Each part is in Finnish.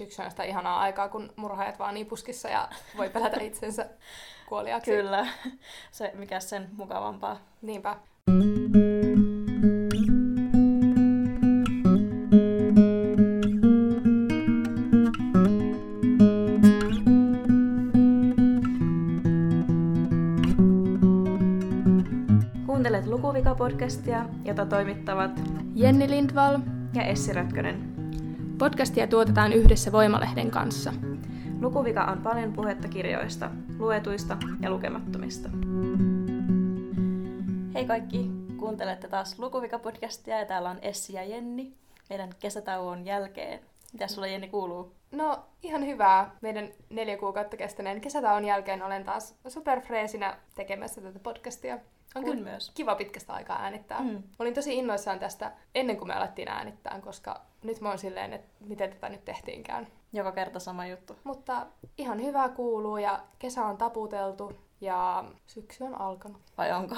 syksy on sitä ihanaa aikaa, kun murhaajat vaan nipuskissa ja voi pelätä itsensä kuoliaksi. Kyllä. Se, mikä sen mukavampaa. Niinpä. Kuuntelet Lukuvika-podcastia, jota toimittavat Jenni Lindvall. ja Essi Rötkönen. Podcastia tuotetaan yhdessä Voimalehden kanssa. Lukuvika on paljon puhetta kirjoista, luetuista ja lukemattomista. Hei kaikki, kuuntelette taas Lukuvika-podcastia ja täällä on Essi ja Jenni meidän kesätauon jälkeen. Mitä sulla Jenni kuuluu? No, ihan hyvää. Meidän neljä kuukautta kestäneen kesätauon jälkeen olen taas superfreesinä tekemässä tätä podcastia. On kyllä myös. kiva pitkästä aikaa äänittää. Mm. Mm. Olin tosi innoissaan tästä ennen kuin me alettiin äänittää, koska nyt mä oon silleen, että miten tätä nyt tehtiinkään. Joka kerta sama juttu. Mutta ihan hyvää kuuluu ja kesä on taputeltu ja syksy on alkanut. Vai onko?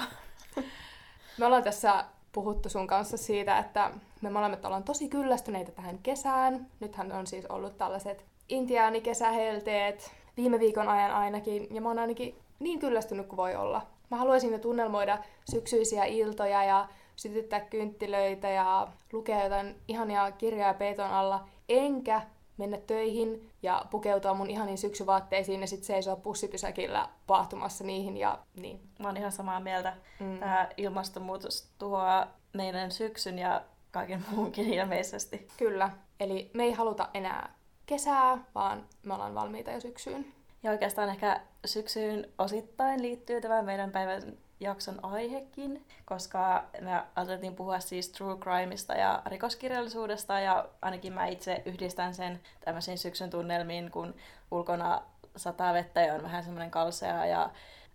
Me ollaan tässä puhuttu sun kanssa siitä, että me molemmat ollaan tosi kyllästyneitä tähän kesään. Nythän on siis ollut tällaiset intiaanikesähelteet viime viikon ajan ainakin, ja mä oon ainakin niin kyllästynyt kuin voi olla. Mä haluaisin jo tunnelmoida syksyisiä iltoja ja sytyttää kynttilöitä ja lukea jotain ihania kirjoja peiton alla, enkä mennä töihin ja pukeutua mun ihaniin syksyvaatteisiin ja sitten seisoa pussipysäkillä paahtumassa niihin ja niin. Mä oon ihan samaa mieltä. Mm. Tämä ilmastonmuutos tuhoaa meidän syksyn ja kaiken muunkin ilmeisesti. Kyllä. Eli me ei haluta enää kesää, vaan me ollaan valmiita jo syksyyn. Ja oikeastaan ehkä syksyyn osittain liittyy tämä meidän päivän jakson aihekin, koska me aloitettiin puhua siis true crimeista ja rikoskirjallisuudesta, ja ainakin mä itse yhdistän sen tämmöisiin syksyn tunnelmiin, kun ulkona sataa vettä ja on vähän semmoinen kalsea ja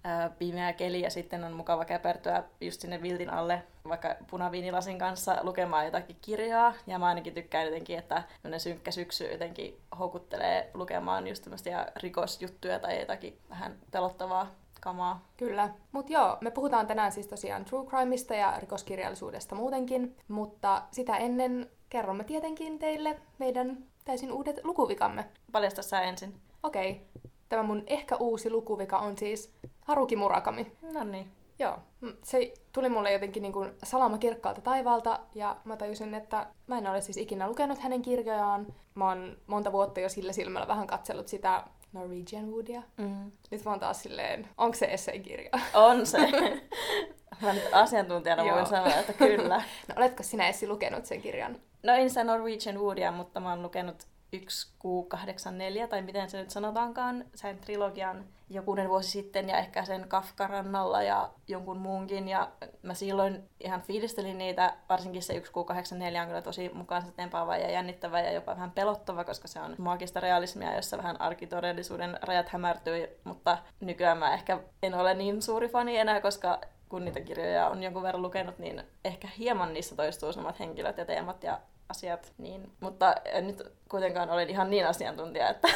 ää, pimeä keli, ja sitten on mukava käpertyä just sinne viltin alle vaikka punaviinilasin kanssa lukemaan jotakin kirjaa. Ja mä ainakin tykkään jotenkin, että tämmöinen synkkä syksy jotenkin houkuttelee lukemaan just tämmöisiä rikosjuttuja tai jotakin vähän pelottavaa kamaa. Kyllä. Mutta joo, me puhutaan tänään siis tosiaan true crimeista ja rikoskirjallisuudesta muutenkin, mutta sitä ennen kerromme tietenkin teille meidän täysin uudet lukuvikamme. Paljasta sä ensin. Okei, tämä mun ehkä uusi lukuvika on siis Haruki Murakami. No niin. Joo, se tuli mulle jotenkin niin kuin salama kirkkaalta taivaalta ja mä tajusin, että mä en ole siis ikinä lukenut hänen kirjojaan. Mä oon monta vuotta jo sillä silmällä vähän katsellut sitä Norwegian Woodia. Mm. Nyt mä oon taas silleen, onko se esseikirja? On se. Mä nyt asiantuntijana voin sanoa, että kyllä. No oletko sinä Essi lukenut sen kirjan? No en sitä Norwegian Woodia, mutta mä oon lukenut 1Q84, tai miten se nyt sanotaankaan, sen trilogian jokunen vuosi sitten, ja ehkä sen Kafka-rannalla ja jonkun muunkin, ja mä silloin ihan fiilistelin niitä, varsinkin se 1Q84 on kyllä tosi mukaansa tempaava ja jännittävä ja jopa vähän pelottava, koska se on maagista realismia, jossa vähän arkitodellisuuden rajat hämärtyy, mutta nykyään mä ehkä en ole niin suuri fani enää, koska kun niitä kirjoja on jonkun verran lukenut, niin ehkä hieman niissä toistuu samat henkilöt ja teemat ja asiat. Niin, mutta en nyt kuitenkaan olen ihan niin asiantuntija, että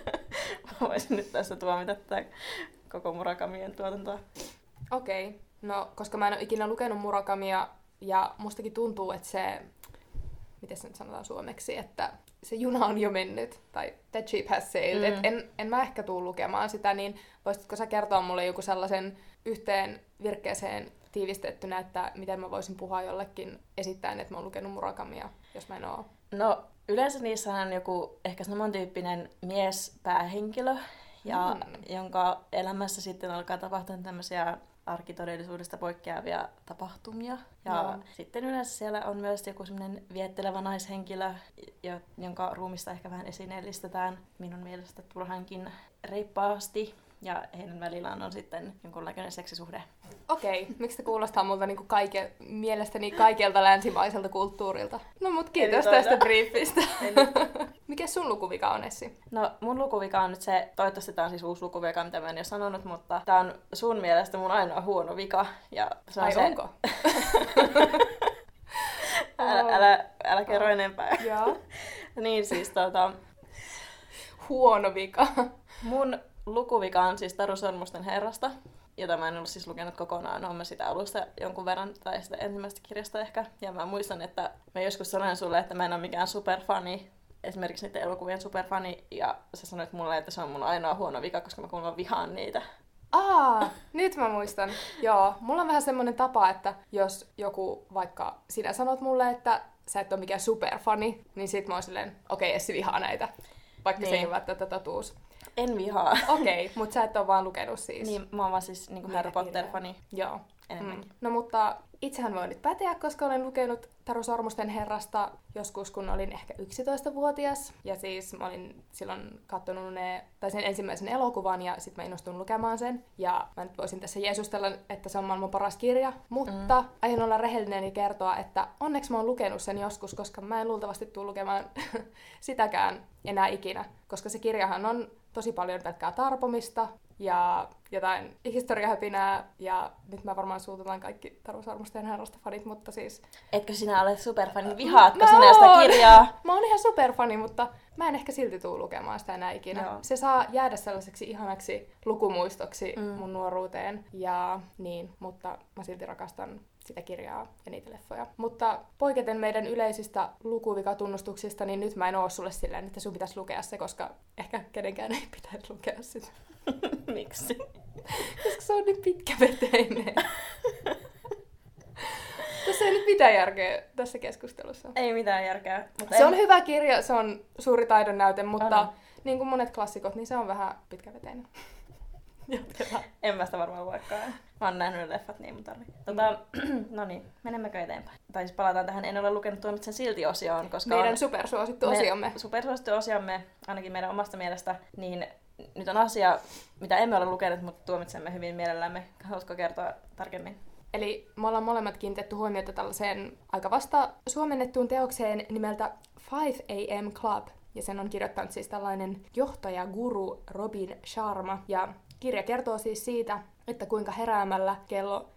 voisin nyt tässä tuomita tätä koko Murakamien tuotantoa. Okei. Okay. No, koska mä en ole ikinä lukenut Murakamia ja mustakin tuntuu, että se, miten se nyt sanotaan suomeksi, että se juna on jo mennyt, tai the ship has sailed. Mm. Et en, en mä ehkä tuu lukemaan sitä, niin voisitko sä kertoa mulle joku sellaisen yhteen virkkeeseen tiivistettynä, että miten mä voisin puhua jollekin esittäen, että mä oon lukenut Murakamia, jos mä en oo. No, yleensä niissä on joku ehkä samantyyppinen mies päähenkilö, ja Mm. jonka elämässä sitten alkaa tapahtua tämmöisiä arkitodellisuudesta poikkeavia tapahtumia. Ja Joo. sitten yleensä siellä on myös joku semmoinen viettelevä naishenkilö, jo- jonka ruumista ehkä vähän esineellistetään minun mielestä turhankin reippaasti. Ja heidän välillään on sitten jonkunlainen seksisuhde. Okei, okay. miksi se kuulostaa multa niinku kaike, mielestäni kaikelta länsimaiselta kulttuurilta? No mut kiitos tästä toida. briefistä. Mikä sun lukuvika on, Essi? No mun lukuvika on nyt se, toivottavasti tämä on siis uusi lukuvika, mitä mä en ole sanonut, mutta tämä on sun mielestä mun ainoa huono vika. Ja se on Ai se, onko? Älä, älä, älä kerro enempää. Joo. niin siis tota, Huono vika. mun lukuvika on siis Taru Sormusten herrasta, jota mä en ollut siis lukenut kokonaan. Olen mä sitä alusta jonkun verran, tai sitä ensimmäistä kirjasta ehkä. Ja mä muistan, että mä joskus sanoin sulle, että mä en ole mikään superfani esimerkiksi niiden elokuvien superfani, ja sä sanoit mulle, että se on mun ainoa huono vika, koska mä kuulemma vihaan niitä. Aa, nyt mä muistan. Joo, mulla on vähän semmoinen tapa, että jos joku, vaikka sinä sanot mulle, että sä et ole mikään superfani, niin sit mä oon silleen, okei, okay, Essi vihaa näitä. Vaikka niin. se ei Niin. ole välttämättä totuus. En vihaa. Okei, okay, mutta sä et ole vaan lukenut siis. Niin, mä oon vaan siis niin Näitä Harry Potter-fani Joo. enemmänkin. Mm. No mutta itsehän voi nyt päteä, koska olen lukenut Taru Sormusten herrasta joskus, kun olin ehkä 11-vuotias. Ja siis mä olin silloin katsonut ne, tai sen ensimmäisen elokuvan ja sitten mä innostuin lukemaan sen. Ja mä nyt voisin tässä jeesustella, että se on maailman paras kirja. Mutta mm. aion olla rehellinen ja kertoa, että onneksi mä oon lukenut sen joskus, koska mä en luultavasti tule lukemaan sitäkään enää ikinä. Koska se kirjahan on tosi paljon pelkkää tarpomista ja jotain historiahöpinää, ja nyt mä varmaan suututan kaikki Taru Sormusten fanit, mutta siis... Etkö sinä ole superfani? Vihaatko Mä sinä sitä kirjaa? Mä oon ihan superfani, mutta mä en ehkä silti tuu lukemaan sitä enää ikinä. Joo. Se saa jäädä sellaiseksi ihanaksi lukumuistoksi mm. mun nuoruuteen, ja niin, mutta mä silti rakastan sitä kirjaa ja niitä leffoja. Mutta poiketen meidän yleisistä lukuvikatunnustuksia, niin nyt mä en oo sulle silleen, että sun pitäisi lukea se, koska ehkä kenenkään ei pitäisi lukea sitä. Miksi? Koska se on niin pitkäveteinen. tässä ei nyt mitään järkeä tässä keskustelussa. Ei mitään järkeä. Mutta Se en... on hyvä kirja, se on suuri taidon näyte, mutta On. niin kuin monet klassikot, niin se on vähän pitkäveteinen. Jatketaan. En mä sitä varmaan luekaan. Mä oon nähnyt leffat niin mun tarvii. Tota, no niin, menemmekö eteenpäin? Tai siis palataan tähän En ole lukenut tuomitsen silti osioon, koska Meidän on supersuosittu me- osiomme. Supersuosittu osiomme, ainakin meidän omasta mielestä, niin nyt on asia, mitä emme ole lukeneet, mutta tuomitsemme hyvin mielellämme. Haluatko kertoa tarkemmin? Eli me ollaan molemmat kiinnitetty huomiota tällaiseen aika vasta suomennettuun teokseen nimeltä 5 AM Club. Ja sen on kirjoittanut siis tällainen johtaja, guru Robin Sharma. Ja kirja kertoo siis siitä, että kuinka heräämällä kello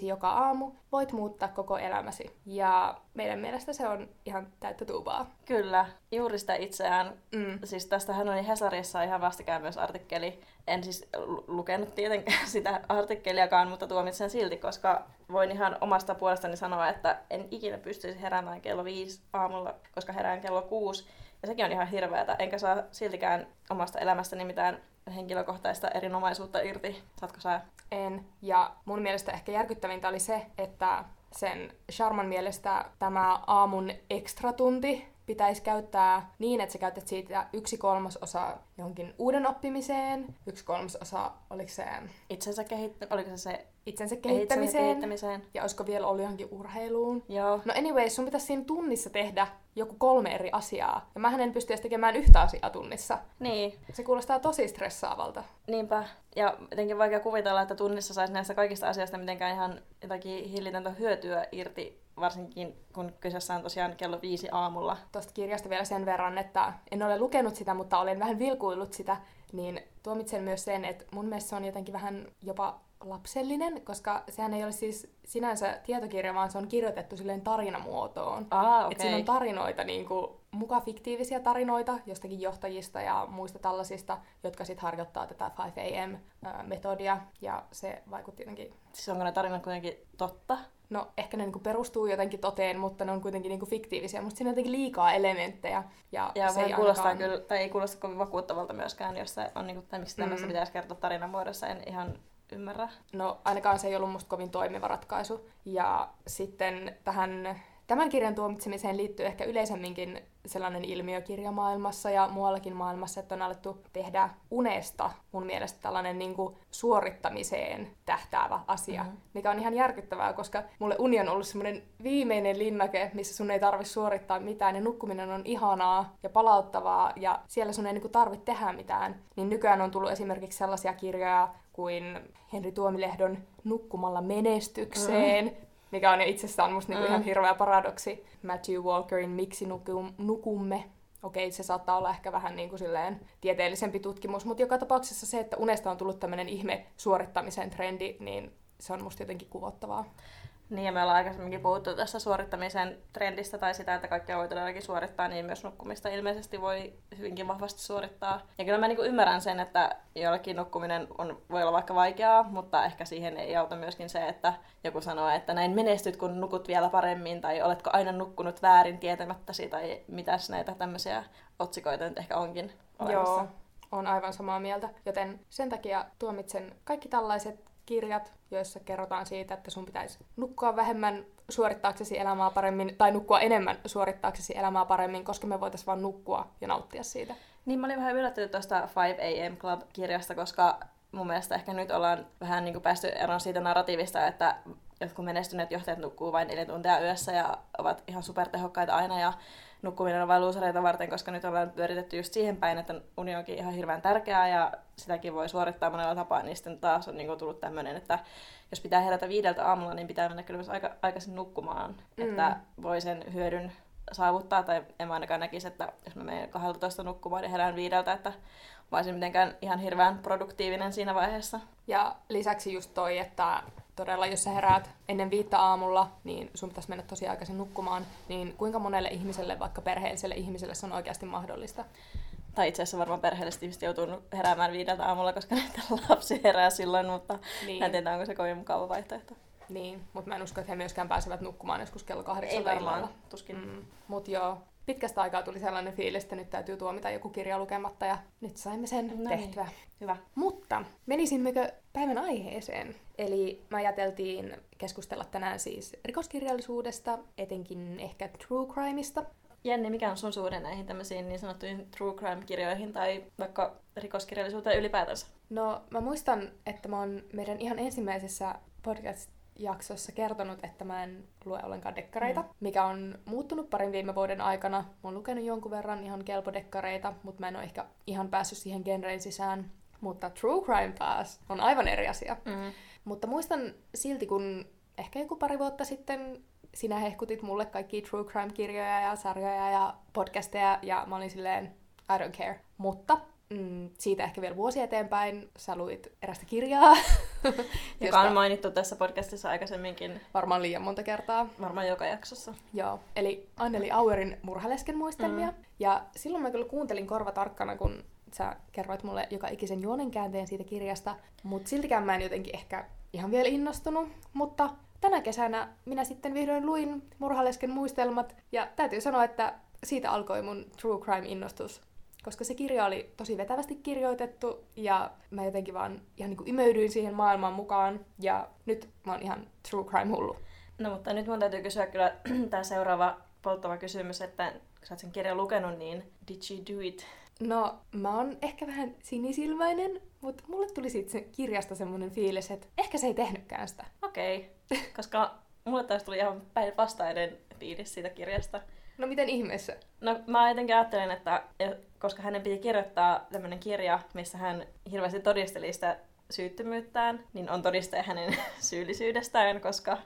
4.45 joka aamu voit muuttaa koko elämäsi. Ja meidän mielestä se on ihan täyttä tuubaa. Kyllä, juuri sitä itseään. Mm. Siis tästähän oli Hesarissa ihan vastikään myös artikkeli. En siis lu- lukenut tietenkään sitä artikkeliakaan, mutta tuomitsen silti, koska voin ihan omasta puolestani sanoa, että en ikinä pystyisi heräämään kello viisi aamulla, koska herään kello kuusi. Ja sekin on ihan hirveätä, enkä saa siltikään omasta elämästäni mitään henkilökohtaista erinomaisuutta irti. Saatko sä? En. Ja mun mielestä ehkä järkyttävintä oli se, että sen Sharman mielestä tämä aamun ekstratunti pitäisi käyttää niin, että sä käytät siitä yksi kolmasosa johonkin uuden oppimiseen, yksi kolmasosa, oliko se Itsensä kehittämiseen? Oliko se se itsensä itsensä kehittämiseen, kehittämiseen? ja olisiko vielä ollut johonkin urheiluun. Joo. No anyway, sun pitäisi siinä tunnissa tehdä joku kolme eri asiaa, ja mähän en pysty edes tekemään yhtä asiaa tunnissa. Niin, Se kuulostaa tosi stressaavalta. Niinpä. Ja jotenkin vaikea kuvitella, että tunnissa saisi näistä kaikista asioista mitenkään ihan jotakin hillitöntä hyötyä irti, varsinkin kun kyseessä on tosiaan kello viisi aamulla. tuosta kirjasta vielä sen verran, että en ole lukenut sitä, mutta olen vähän vilkuillut sitä, niin tuomitsen myös sen, että mun mielestä se on jotenkin vähän jopa lapsellinen, koska sehän ei ole siis sinänsä tietokirja, vaan se on kirjoitettu silleen tarinamuotoon. Aa, Okay. Et siinä on tarinoita, niin kuin, muka fiktiivisiä tarinoita jostakin johtajista ja muista tällaisista, jotka sitten harjoittaa tätä 5 AM-metodia, ja se vaikutti jotenkin Siis onko ne tarinat kuitenkin totta? No, ehkä ne niinku perustuu jotenkin toteen, mutta ne on kuitenkin niinku fiktiivisiä. Musta siinä on jotenkin liikaa elementtejä. Ja, Ja se ei kuulostaa ainakaan... kyllä, tai ei kuulosta kovin vakuuttavalta myöskään, jos se on, niin kuin, tai miksi tämmöistä Mm. pitäisi kertoa tarinan muodossa, en ihan ymmärrä. No, ainakaan se ei ollut musta kovin toimiva ratkaisu. Ja sitten tähän Tämän kirjan tuomitsemiseen liittyy ehkä yleisemminkin sellainen ilmiö kirjamaailmassa ja muuallakin maailmassa, että on alettu tehdä unesta mun mielestä tällainen niin kuin suorittamiseen tähtäävä asia, Mhm. mm-hmm. mikä on ihan järkyttävää, koska mulle uni on ollut semmoinen viimeinen linnake, missä sun ei tarvitse suorittaa mitään ja nukkuminen on ihanaa ja palauttavaa ja siellä sun ei niin kuin tarvitse tehdä mitään. Niin nykyään on tullut esimerkiksi sellaisia kirjoja kuin Henri Tuomilehdon Nukkumalla menestykseen, mm mikä on jo itsessään musta niinku Mm. ihan hirveä paradoksi. Matthew Walkerin Miksi nukum, nukumme. Okei, se saattaa olla ehkä vähän niin kuin silleen tieteellisempi tutkimus, mutta joka tapauksessa se, että unesta on tullut tämmöinen ihme suorittamisen trendi, niin se on musta jotenkin kuvottavaa. Niin, ja me ollaan aikaisemminkin puhuttu tästä suorittamisen trendistä tai sitä, että kaikkea voi todellakin suorittaa, niin myös nukkumista ilmeisesti voi hyvinkin vahvasti suorittaa. Ja kyllä mä niin kuin ymmärrän sen, että jollekin nukkuminen on, voi olla vaikka vaikeaa, mutta ehkä siihen ei auta myöskin se, että joku sanoo, että näin menestyt, kun nukut vielä paremmin, tai oletko aina nukkunut väärin tietämättäsi, tai mitäs näitä tämmöisiä otsikoita nyt ehkä onkin olemassa. Joo, on aivan samaa mieltä. Joten sen takia tuomitsen kaikki tällaiset kirjat, joissa kerrotaan siitä, että sun pitäisi nukkua vähemmän suorittaaksesi elämää paremmin, tai nukkua enemmän suorittaaksesi elämää paremmin, koska me voitaisiin vaan nukkua ja nauttia siitä. Niin, mä olin vähän yllättynyt tuosta 5 AM Club-kirjasta, koska mun mielestä ehkä nyt ollaan vähän niin kuin päästy eroon siitä narratiivista, että jotkut menestyneet johtajat nukkuu vain neljä tuntia yössä ja ovat ihan supertehokkaita aina ja nukkuminen on vain luusareita varten, koska nyt ollaan pyöritetty just siihen päin, että uni onkin ihan hirveän tärkeää ja sitäkin voi suorittaa monella tapaa, niin sitten taas on niin tullut tämmöinen, että jos pitää herätä viideltä aamulla, niin pitää mennä kyllä myös aika, aikaisin nukkumaan, mm. että voi sen hyödyn saavuttaa, tai en mä ainakaan näkisi, että jos mä menen 12 nukkumaan ja herään viideltä, että mä olisin mitenkään ihan hirveän produktiivinen siinä vaiheessa. Ja lisäksi just toi, että todella jos sä heräät ennen viittä aamulla, niin sun pitäisi mennä tosi aikaisin nukkumaan, niin kuinka monelle ihmiselle, vaikka perheelliselle ihmiselle, se on oikeasti mahdollista? Tai itse asiassa varmaan perheelliset ihmiset joutuu heräämään viideltä aamulla, koska näitä lapsi herää silloin, mutta niin. en tiedä, onko se kovin mukava vaihtoehto. Niin, mutta mä en usko, että he myöskään pääsevät nukkumaan joskus kello kahdeksan Ei varmaan, tuskin. Mm. Mutta joo, pitkästä aikaa tuli sellainen fiilis, että nyt täytyy tuomita joku kirja lukematta ja nyt saimme sen no tehtyä. Niin. Hyvä. Mutta menisimmekö päivän aiheeseen? Eli me ajateltiin keskustella tänään siis rikoskirjallisuudesta, etenkin ehkä true crimeista. Jenni, mikä on sun suhde näihin tämmöisiin niin sanottuihin true crime-kirjoihin tai vaikka rikoskirjallisuuteen ylipäätänsä? No, mä muistan, että mä oon meidän ihan ensimmäisessä podcast jaksossa kertonut, että mä en lue ollenkaan dekkareita, mm. mikä on muuttunut parin viime vuoden aikana. Mä oon lukenut jonkun verran ihan kelpodekkareita, mutta mä en ole ehkä ihan päässyt siihen genreen sisään. Mutta true crime taas on aivan eri asia. Mm. Mutta muistan silti, kun ehkä joku pari vuotta sitten sinä hehkutit mulle kaikki true crime-kirjoja ja sarjoja ja podcasteja, ja mä olin silleen, I don't care. Mutta mm, siitä ehkä vielä vuosi eteenpäin sä luit erästä kirjaa. joka on mainittu tässä podcastissa aikaisemminkin. Varmaan liian monta kertaa. Varmaan joka jaksossa. Joo, eli Anneli Auerin murhalesken muistelmia. Mm. Ja silloin mä kyllä kuuntelin korva tarkkana, kun sä kerroit mulle joka ikisen juonen käänteen siitä kirjasta, mutta siltikään mä en jotenkin ehkä ihan vielä innostunut, mutta tänä kesänä minä sitten vihdoin luin Murhalesken muistelmat, ja täytyy sanoa, että siitä alkoi mun true crime-innostus koska se kirja oli tosi vetävästi kirjoitettu ja mä jotenkin vaan ihan niin kuin imeydyin siihen maailmaan mukaan ja nyt mä oon ihan true crime hullu. No mutta nyt mun täytyy kysyä kyllä tämä seuraava polttava kysymys, että kun sä oot sen kirjan lukenut, niin did she do it? No, mä oon ehkä vähän sinisilmäinen, mutta mulle tuli siitä sen kirjasta semmoinen fiilis, että ehkä se ei tehnytkään sitä. Okei, okay. koska mulle taas tuli ihan päinvastainen fiilis siitä kirjasta. No miten ihmeessä? No mä jotenkin ajattelen, että koska hänen piti kirjoittaa tämmöinen kirja, missä hän hirveästi todisteli sitä syyttömyyttään, niin on todiste hänen syyllisyydestään, koska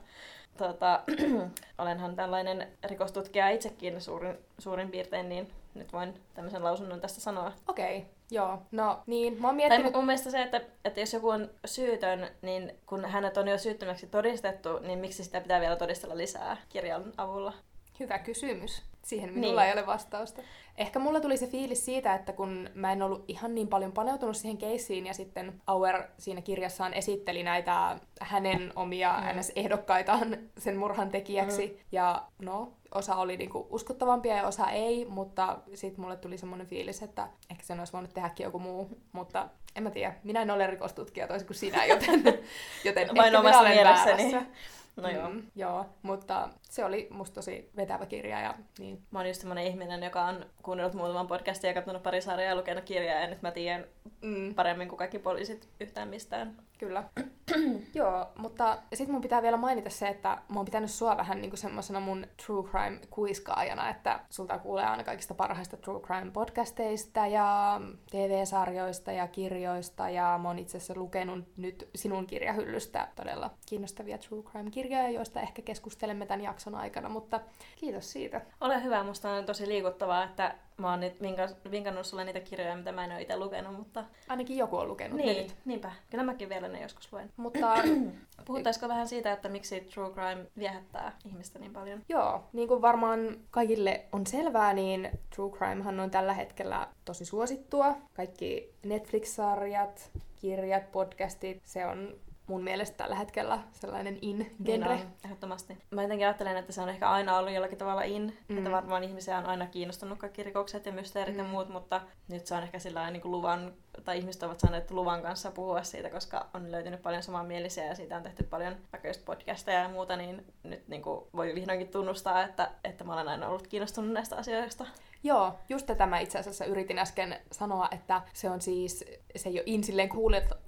tota, olenhan tällainen rikostutkija itsekin suurin, suurin piirtein, niin nyt voin tämmöisen lausunnon tästä sanoa. Okei, okay. Joo, no niin, mä oon miettinyt... Tai mun mielestä se, että, että jos joku on syytön, niin kun hänet on jo syyttömäksi todistettu, niin miksi sitä pitää vielä todistella lisää kirjan avulla? Hyvä kysymys. Siihen minulla niin. ei ole vastausta. Ehkä mulla tuli se fiilis siitä, että kun mä en ollut ihan niin paljon paneutunut siihen keissiin ja sitten Auer siinä kirjassaan esitteli näitä hänen omia mm. NS-ehdokkaitaan sen murhan tekijäksi. Mm. Ja no, osa oli niinku uskottavampia ja osa ei, mutta sitten mulle tuli semmoinen fiilis, että ehkä sen olisi voinut tehdäkin joku muu. Mutta en mä tiedä, minä en ole rikostutkija toisin kuin sinä, joten, joten Vain omassa mielessäni. Väärässä. No mm, joo. Joo, mutta se oli musta tosi vetävä kirja. Ja, niin. Mä oon just semmonen ihminen, joka on kuunnellut muutaman podcastin ja katsonut pari sarjaa ja lukenut kirjaa ja nyt mä tiedän mm. paremmin kuin kaikki poliisit yhtään mistään. Kyllä. Joo, mutta sitten mun pitää vielä mainita se, että mä oon pitänyt sua vähän niinku semmoisena mun true crime kuiskaajana, että sulta kuulee aina kaikista parhaista true crime podcasteista ja TV-sarjoista ja kirjoista ja mä oon itse asiassa lukenut nyt sinun kirjahyllystä todella kiinnostavia true crime kirjoja, joista ehkä keskustelemme tämän jakson aikana, mutta kiitos siitä. Ole hyvä, musta on tosi liikuttavaa, että mä oon nyt vinka- vinkannut sulle niitä kirjoja, mitä mä en ole itse lukenut, mutta... Ainakin joku on lukenut ne Niin, nyt. niinpä. Kyllä mäkin vielä ne joskus luen. Mutta Puhuttaisiko vähän siitä, että miksi true crime viehättää ihmistä niin paljon? Joo, niin kuin varmaan kaikille on selvää, niin True Crimehan on tällä hetkellä tosi suosittua. Kaikki Netflix-sarjat, kirjat, podcastit, se on mun mielestä tällä hetkellä sellainen in-genre. Niin on, ehdottomasti. Mä jotenkin ajattelen, että se on ehkä aina ollut jollakin tavalla in, Mm. että varmaan ihmisiä on aina kiinnostunut kaikki rikokset ja mysteerit mm. ja muut, mutta nyt se on ehkä sillä niin kuin luvan, tai ihmiset ovat saaneet luvan kanssa puhua siitä, koska on löytynyt paljon samanmielisiä ja siitä on tehty paljon vaikka just podcasteja ja muuta, niin nyt niin kuin voi vihdoinkin tunnustaa, että, että mä olen aina ollut kiinnostunut näistä asioista. Joo, just tätä mä itse asiassa yritin äsken sanoa, että se on siis, se ei ole in silleen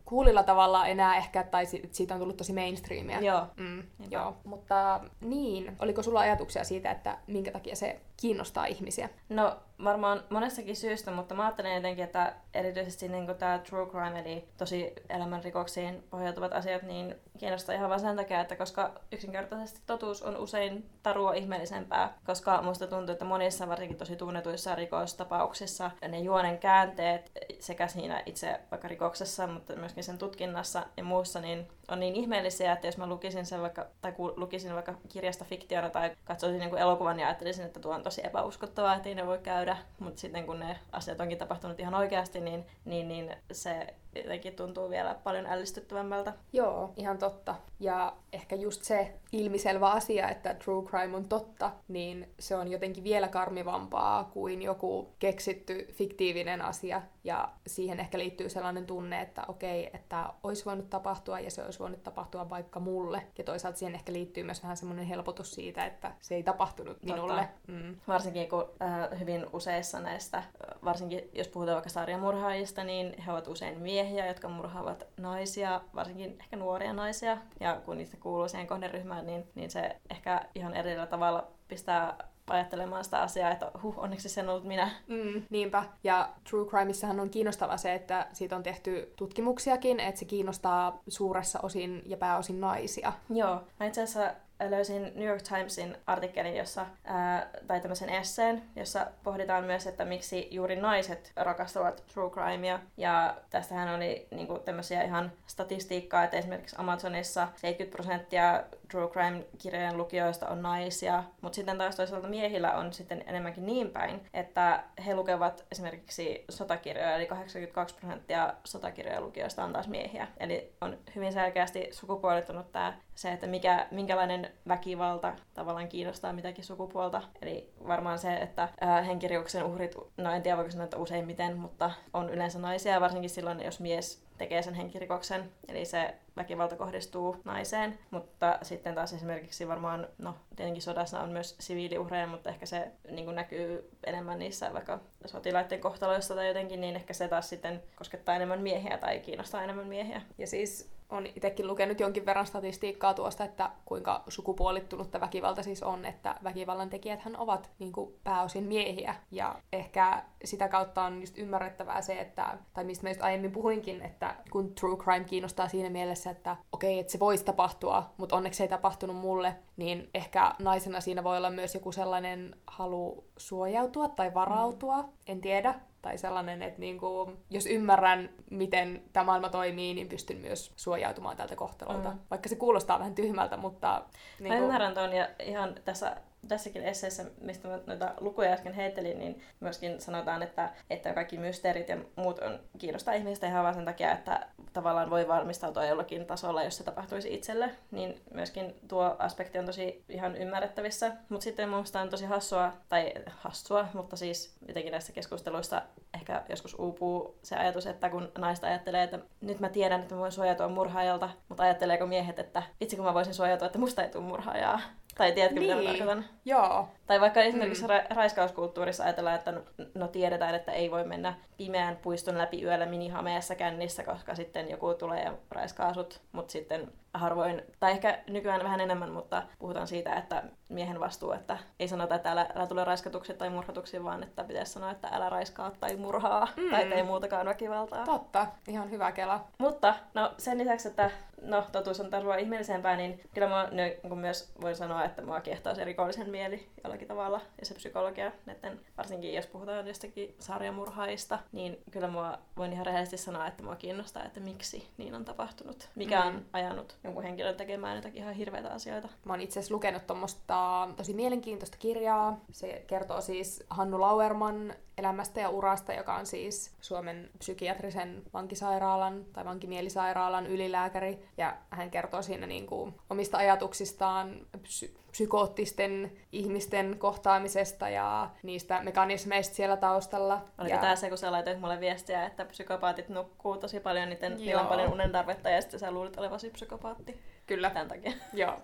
coolilla tavalla enää ehkä, tai si- siitä on tullut tosi mainstreamia. Joo. Mm, Niinpä. joo, mutta niin, oliko sulla ajatuksia siitä, että minkä takia se kiinnostaa ihmisiä? No varmaan monestakin syystä, mutta mä ajattelen jotenkin, että erityisesti niin tämä true crime, eli tosi elämänrikoksiin pohjautuvat asiat, niin kiinnostaa ihan vaan sen takia, että koska yksinkertaisesti totuus on usein tarua ihmeellisempää, koska musta tuntuu, että monissa varsinkin tosi tunnetuissa rikostapauksissa ne juonen käänteet sekä siinä itse vaikka rikoksessa, mutta myöskin sen tutkinnassa ja muussa, niin on niin ihmeellisiä, että jos mä lukisin sen vaikka, tai lukisin vaikka kirjasta fiktiona tai katsoisin niin elokuvan ja ajattelisin, että tuo on tosi epäuskottavaa, että ei ne voi käydä, mutta sitten kun ne asiat onkin tapahtunut ihan oikeasti, niin, niin, niin se jotenkin tuntuu vielä paljon ällistyttävämmältä. Joo, ihan totta. Ja ehkä just se ilmiselvä asia, että true crime on totta, niin se on jotenkin vielä karmivampaa kuin joku keksitty fiktiivinen asia. Ja siihen ehkä liittyy sellainen tunne, että okei, että olisi voinut tapahtua ja se olisi voinut tapahtua vaikka mulle. Ja toisaalta siihen ehkä liittyy myös vähän semmoinen helpotus siitä, että se ei tapahtunut Totta. minulle. Mm. Varsinkin kun äh, hyvin useissa näistä, äh, varsinkin jos puhutaan vaikka sarjamurhaajista, niin he ovat usein miehiä, jotka murhaavat naisia, varsinkin ehkä nuoria naisia. Ja kun niistä kuuluu siihen kohderyhmään, niin, niin se ehkä ihan eri tavalla pistää ajattelemaan sitä asiaa, että huh, onneksi se en ollut minä. Mm, niinpä. Ja True Crimeissahan on kiinnostava se, että siitä on tehty tutkimuksiakin, että se kiinnostaa suuressa osin ja pääosin naisia. Joo, mä itse asiassa löysin New York Timesin artikkelin, jossa, ää, tai tämmöisen esseen, jossa pohditaan myös, että miksi juuri naiset rakastavat true crimea. Ja tästähän oli niinku, tämmöisiä ihan statistiikkaa, että esimerkiksi Amazonissa 70 prosenttia true crime-kirjojen lukijoista on naisia, mutta sitten taas toisaalta miehillä on sitten enemmänkin niin päin, että he lukevat esimerkiksi sotakirjoja, eli 82 prosenttia sotakirjojen lukijoista on taas miehiä. Eli on hyvin selkeästi sukupuolittunut tämä se, että mikä, minkälainen väkivalta tavallaan kiinnostaa mitäkin sukupuolta. Eli varmaan se, että henkirikoksen uhrit, no en tiedä voiko sanoa, että useimmiten, mutta on yleensä naisia, varsinkin silloin, jos mies tekee sen henkirikoksen, eli se väkivalta kohdistuu naiseen, mutta sitten taas esimerkiksi varmaan, no tietenkin sodassa on myös siviiliuhreja, mutta ehkä se niin näkyy enemmän niissä vaikka sotilaiden kohtaloissa tai jotenkin, niin ehkä se taas sitten koskettaa enemmän miehiä tai kiinnostaa enemmän miehiä. Ja siis on itsekin lukenut jonkin verran statistiikkaa tuosta, että kuinka sukupuolittunutta väkivalta siis on, että väkivallan tekijäthän ovat niin kuin pääosin miehiä. Ja ehkä sitä kautta on just ymmärrettävää se, että, tai mistä mä just aiemmin puhuinkin, että kun true crime kiinnostaa siinä mielessä, että okei, että se voisi tapahtua, mutta onneksi se ei tapahtunut mulle, niin ehkä naisena siinä voi olla myös joku sellainen halu suojautua tai varautua, en tiedä. Tai sellainen, että niinku, jos ymmärrän, miten tämä maailma toimii, niin pystyn myös suojautumaan tältä kohtalolta. Mm. Vaikka se kuulostaa vähän tyhmältä, mutta... Mä ymmärrän ton ja ihan tässä tässäkin esseessä, mistä mä noita lukuja äsken heittelin, niin myöskin sanotaan, että, että kaikki mysteerit ja muut on, kiinnostaa ihmistä ihan vaan sen takia, että tavallaan voi valmistautua jollakin tasolla, jos se tapahtuisi itselle. Niin myöskin tuo aspekti on tosi ihan ymmärrettävissä. Mutta sitten minusta on tosi hassua, tai hassua, mutta siis jotenkin näissä keskusteluissa ehkä joskus uupuu se ajatus, että kun naista ajattelee, että nyt mä tiedän, että mä voin suojautua murhaajalta, mutta ajatteleeko miehet, että itse kun mä voisin suojautua, että musta ei tule murhaajaa. Tai tiedätkö, mitä mä Niin. tarkoitan? Joo, Tai vaikka esimerkiksi mm. ra- raiskauskulttuurissa ajatellaan, että no, no tiedetään, että ei voi mennä pimeän puiston läpi yöllä minihameessa kännissä, koska sitten joku tulee ja raiskaa sut. Mutta sitten harvoin, tai ehkä nykyään vähän enemmän, mutta puhutaan siitä, että miehen vastuu, että ei sanota, että älä, älä tule raiskatuksi tai murhatuksi, vaan että pitäisi sanoa, että älä raiskaa tai murhaa Mm. mm. tai tee muutakaan väkivaltaa. totta. Ihan hyvä kela. Mutta no, sen lisäksi, että no, totuus on tarvoa ihmeellisempää, niin kyllä mä niin myös voin sanoa, että mua kiehtoo se rikollisen mieli jollakin jollakin tavalla. Ja se psykologia, näiden, varsinkin jos puhutaan jostakin sarjamurhaista, niin kyllä mua voin ihan rehellisesti sanoa, että mua kiinnostaa, että miksi niin on tapahtunut. Mikä on Mm. ajanut jonkun henkilön tekemään jotakin ihan hirveitä asioita. Mä oon itse asiassa lukenut tuommoista tosi mielenkiintoista kirjaa. Se kertoo siis Hannu Lauerman elämästä ja urasta, joka on siis Suomen psykiatrisen vankisairaalan tai vankimielisairaalan ylilääkäri. Ja hän kertoo siinä niin kuin omista ajatuksistaan psy- psykoottisten ihmisten kohtaamisesta ja niistä mekanismeista siellä taustalla. Oliko ja... tämä se, kun sä laitoit mulle viestiä, että psykopaatit nukkuu tosi paljon, niiden, niillä on paljon unen tarvetta ja sitten sä luulit olevasi psykopaatti Kyllä, tämän takia. joo.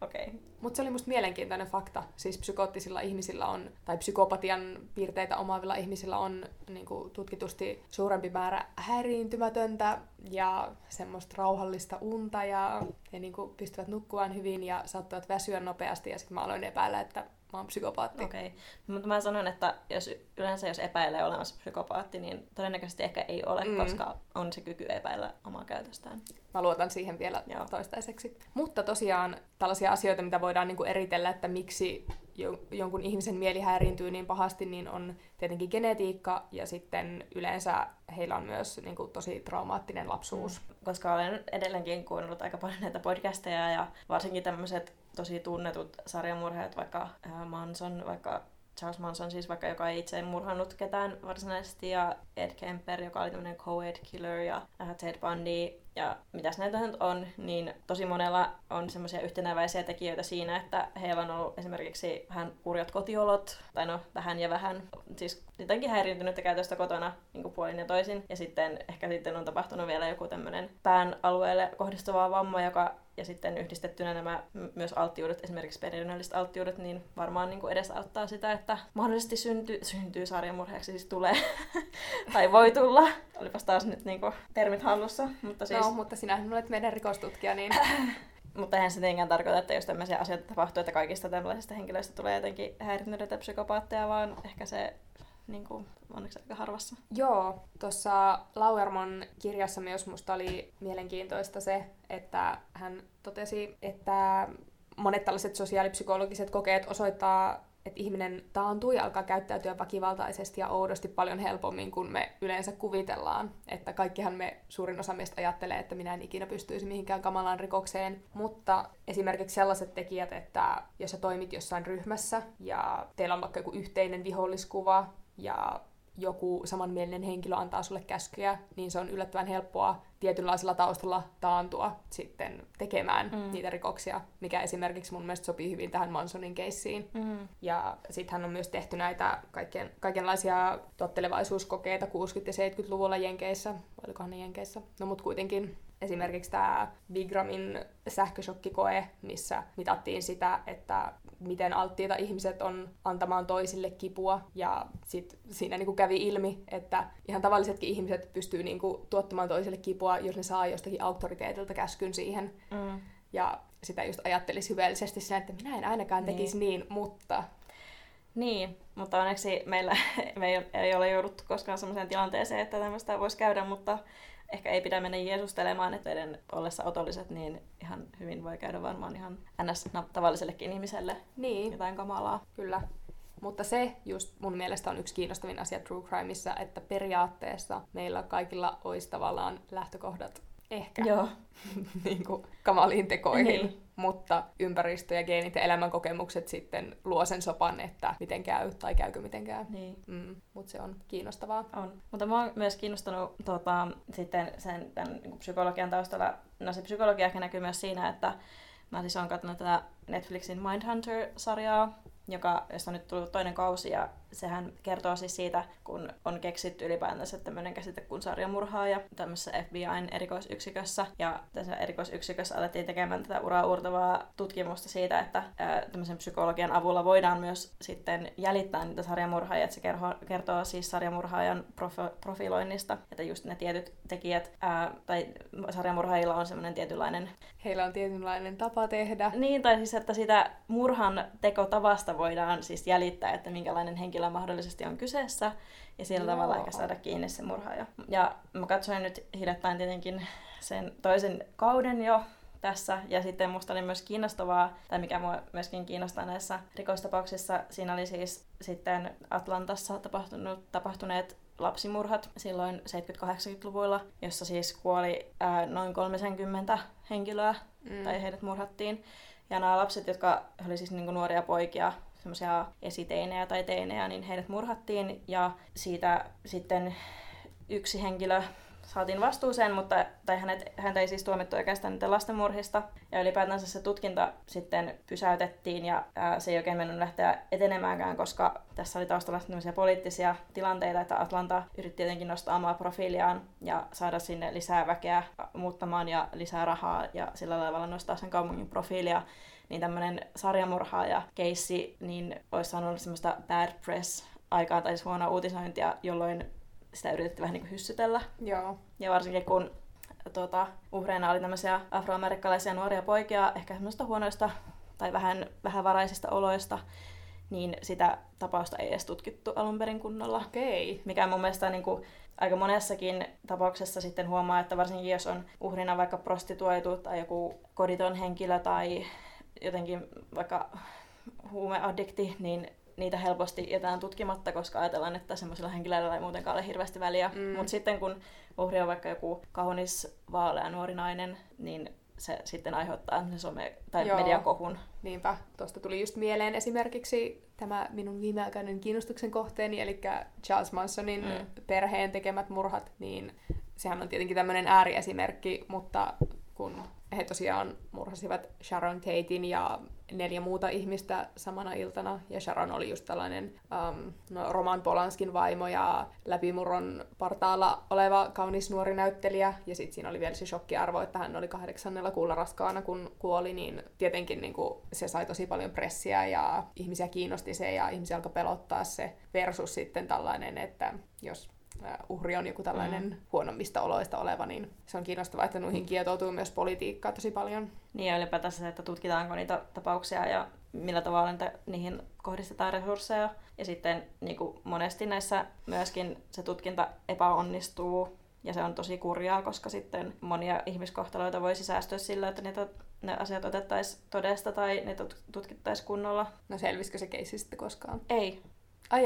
Okei. Okay. Mutta se oli musta mielenkiintoinen fakta. Siis psykoottisilla ihmisillä on, tai psykopatian piirteitä omaavilla ihmisillä on niin kuin, tutkitusti suurempi määrä häiriintymätöntä ja semmoista rauhallista unta ja he niin kuin, pystyvät nukkumaan hyvin ja saattavat väsyä nopeasti ja sitten mä aloin epäillä, että mä oon psykopaatti. Okei. Okay. Mutta mä sanon, että jos, yleensä jos epäilee olemassa psykopaatti, niin todennäköisesti ehkä ei ole, Mm. mm. koska on se kyky epäillä omaa käytöstään. Mä luotan siihen vielä Joo. toistaiseksi. Mutta tosiaan tällaisia asioita, mitä voidaan niin kuin eritellä, että miksi jo- jonkun ihmisen mieli häiriintyy niin pahasti, niin on tietenkin genetiikka ja sitten yleensä heillä on myös niin kuin, tosi traumaattinen lapsuus. Koska olen edelleenkin kuunnellut aika paljon näitä podcasteja ja varsinkin tämmöiset tosi tunnetut sarjamurheet, vaikka äh, Manson, vaikka Charles Manson siis vaikka, joka ei itse murhannut ketään varsinaisesti, ja Ed Kemper, joka oli tämmöinen co-ed killer, ja äh, Ted Bundy, ja mitäs näitä nyt on, niin tosi monella on semmoisia yhtenäväisiä tekijöitä siinä, että heillä on ollut esimerkiksi vähän kurjat kotiolot, tai no vähän ja vähän, siis jotenkin häiriintynyttä käytöstä kotona niin kuin puolin ja toisin, ja sitten ehkä sitten on tapahtunut vielä joku tämmöinen pään alueelle kohdistuva vamma, joka ja sitten yhdistettynä nämä myös alttiudet, esimerkiksi perinnölliset alttiudet, niin varmaan niin kuin edesauttaa sitä, että mahdollisesti synty, syntyy sarjamurheeksi, siis tulee tai voi tulla. Olipas taas nyt niin kuin termit hallussa, mutta siis... No, mutta sinähän olet meidän rikostutkija, niin Mutta eihän se tietenkään tarkoita, että jos tämmöisiä asioita tapahtuu, että kaikista tällaisista henkilöistä tulee jotenkin häiriintyneitä psykopaatteja, vaan ehkä se niin kuin, onneksi aika harvassa. Joo, tuossa Lauermon kirjassa myös musta oli mielenkiintoista se, että hän totesi, että monet tällaiset sosiaalipsykologiset kokeet osoittaa, että ihminen taantuu ja alkaa käyttäytyä väkivaltaisesti ja oudosti paljon helpommin kuin me yleensä kuvitellaan. Että kaikkihan me, suurin osa meistä ajattelee, että minä en ikinä pystyisi mihinkään kamalaan rikokseen. Mutta esimerkiksi sellaiset tekijät, että jos sä toimit jossain ryhmässä ja teillä on vaikka joku yhteinen viholliskuva ja joku samanmielinen henkilö antaa sulle käskyjä, niin se on yllättävän helppoa tietynlaisella taustalla taantua sitten tekemään Mm. niitä rikoksia, mikä esimerkiksi mun mielestä sopii hyvin tähän Mansonin keissiin. Mm. Ja sitten hän on myös tehty näitä kaiken, kaikenlaisia tottelevaisuuskokeita 60- ja 70-luvulla Jenkeissä, vai olikohan ne Jenkeissä? No mut kuitenkin esimerkiksi tämä Vigramin sähköshokkikoe, missä mitattiin sitä, että miten alttiita ihmiset on antamaan toisille kipua. Ja sit siinä niinku kävi ilmi, että ihan tavallisetkin ihmiset pystyy niinku tuottamaan toisille kipua, jos ne saa jostakin auktoriteetilta käskyn siihen. Mm. Ja sitä just ajattelisi hyvällisesti siinä, että minä en ainakaan Niin. tekisi niin, mutta Niin, mutta onneksi meillä me ei, ei ole jouduttu koskaan sellaiseen tilanteeseen, että tämmöistä voisi käydä, mutta ehkä ei pidä mennä jeesustelemaan, että teidän ollessa otolliset, niin ihan hyvin voi käydä varmaan ihan ns. tavallisellekin ihmiselle niin, jotain kamalaa. kyllä. Mutta se just mun mielestä on yksi kiinnostavin asia True Crimeissa, että periaatteessa meillä kaikilla olisi tavallaan lähtökohdat ehkä Joo. niin kuin kamaliin tekoihin, Niin. Mutta ympäristö ja geenit ja elämänkokemukset sitten luo sen sopan, että miten käy tai käykö miten käy. Niin. Mm, mutta se on kiinnostavaa. On. Mutta mä oon myös kiinnostanut tota, sitten sen tämän, niin psykologian taustalla. No se psykologia ehkä näkyy myös siinä, että mä siis oon katsonut tätä Netflixin Mindhunter-sarjaa, joka, josta on nyt tullut toinen kausi, ja sehän kertoo siis siitä, kun on keksitty ylipäätänsä tämmöinen käsite kuin sarjamurhaaja tämmöisessä FBIn erikoisyksikössä. Ja tässä erikoisyksikössä alettiin tekemään tätä uraa uurtavaa tutkimusta siitä, että ää, tämmöisen psykologian avulla voidaan myös sitten jäljittää niitä sarjamurhaajia. Että se kertoo, kertoo siis sarjamurhaajan profo- profiloinnista, että just ne tietyt tekijät, ää, tai sarjamurhaajilla on semmoinen tietynlainen Heillä on tietynlainen tapa tehdä. niin, tai siis, että sitä murhan tekotavasta voidaan siis jäljittää, että minkälainen henkilö mahdollisesti on kyseessä, ja sillä Joo. tavalla ehkä saada kiinni se murhaaja. Ja mä katsoin nyt hiljattain tietenkin sen toisen kauden jo, tässä. Ja sitten musta oli myös kiinnostavaa, tai mikä mua myöskin kiinnostaa näissä rikostapauksissa, siinä oli siis sitten Atlantassa tapahtunut, tapahtuneet lapsimurhat silloin 70-80-luvuilla, jossa siis kuoli ää, noin 30 henkilöä, mm. tai heidät murhattiin. Ja nämä lapset, jotka oli siis niin nuoria poikia, semmoisia esiteinejä tai teinejä, niin heidät murhattiin ja siitä sitten yksi henkilö saatiin vastuuseen, mutta, tai hänet, häntä ei siis tuomittu oikeastaan niiden lastenmurhista. Ja ylipäätänsä se tutkinta sitten pysäytettiin ja ää, se ei oikein mennyt lähteä etenemäänkään, koska tässä oli taustalla sellaisia poliittisia tilanteita, että Atlanta yritti tietenkin nostaa omaa profiiliaan ja saada sinne lisää väkeä muuttamaan ja lisää rahaa ja sillä tavalla nostaa sen kaupungin profiilia niin tämmöinen sarjamurhaaja keissi, niin olisi saanut semmoista bad press aikaa tai siis huonoa uutisointia, jolloin sitä yritettiin vähän niin kuin hyssytellä. Joo. Ja varsinkin kun tuota, uhreina oli tämmöisiä afroamerikkalaisia nuoria poikia, ehkä semmoista huonoista tai vähän, vähän varaisista oloista, niin sitä tapausta ei edes tutkittu alun perin kunnolla. Okei. Mikä mun mielestä niin kuin, aika monessakin tapauksessa sitten huomaa, että varsinkin jos on uhrina vaikka prostituoitu tai joku koditon henkilö tai jotenkin vaikka huumeaddikti, niin niitä helposti jätään tutkimatta, koska ajatellaan, että semmoisilla henkilöillä ei muutenkaan ole hirveästi väliä. Mm. Mutta sitten kun uhri on vaikka joku kaunis, vaalea nuori nainen, niin se sitten aiheuttaa some- tai Joo. mediakohun. Niinpä. Tuosta tuli just mieleen esimerkiksi tämä minun viimeaikainen kiinnostuksen kohteeni, eli Charles Mansonin mm. perheen tekemät murhat, niin sehän on tietenkin tämmöinen ääriesimerkki, mutta kun he tosiaan murhasivat Sharon Tatein ja neljä muuta ihmistä samana iltana. Ja Sharon oli just tällainen um, no, Roman Polanskin vaimo ja läpimurron partaalla oleva kaunis nuori näyttelijä. Ja sitten siinä oli vielä se shokkiarvo, että hän oli kahdeksannella kuulla raskaana, kun kuoli. Niin tietenkin niin kuin, se sai tosi paljon pressiä ja ihmisiä kiinnosti se ja ihmisiä alkoi pelottaa se. Versus sitten tällainen, että jos uhri on joku tällainen mm. huonommista oloista oleva, niin se on kiinnostavaa, että noihin kietoutuu myös politiikkaa tosi paljon. Niin ja ylipäätään se, että tutkitaanko niitä tapauksia ja millä tavalla niitä, niihin kohdistetaan resursseja. Ja sitten niin kuin monesti näissä myöskin se tutkinta epäonnistuu ja se on tosi kurjaa, koska sitten monia ihmiskohtaloita voisi säästyä sillä, että niitä ne asiat otettaisiin todesta tai ne tutkittaisiin kunnolla. No selvisikö se keissi sitten koskaan? Ei. Ai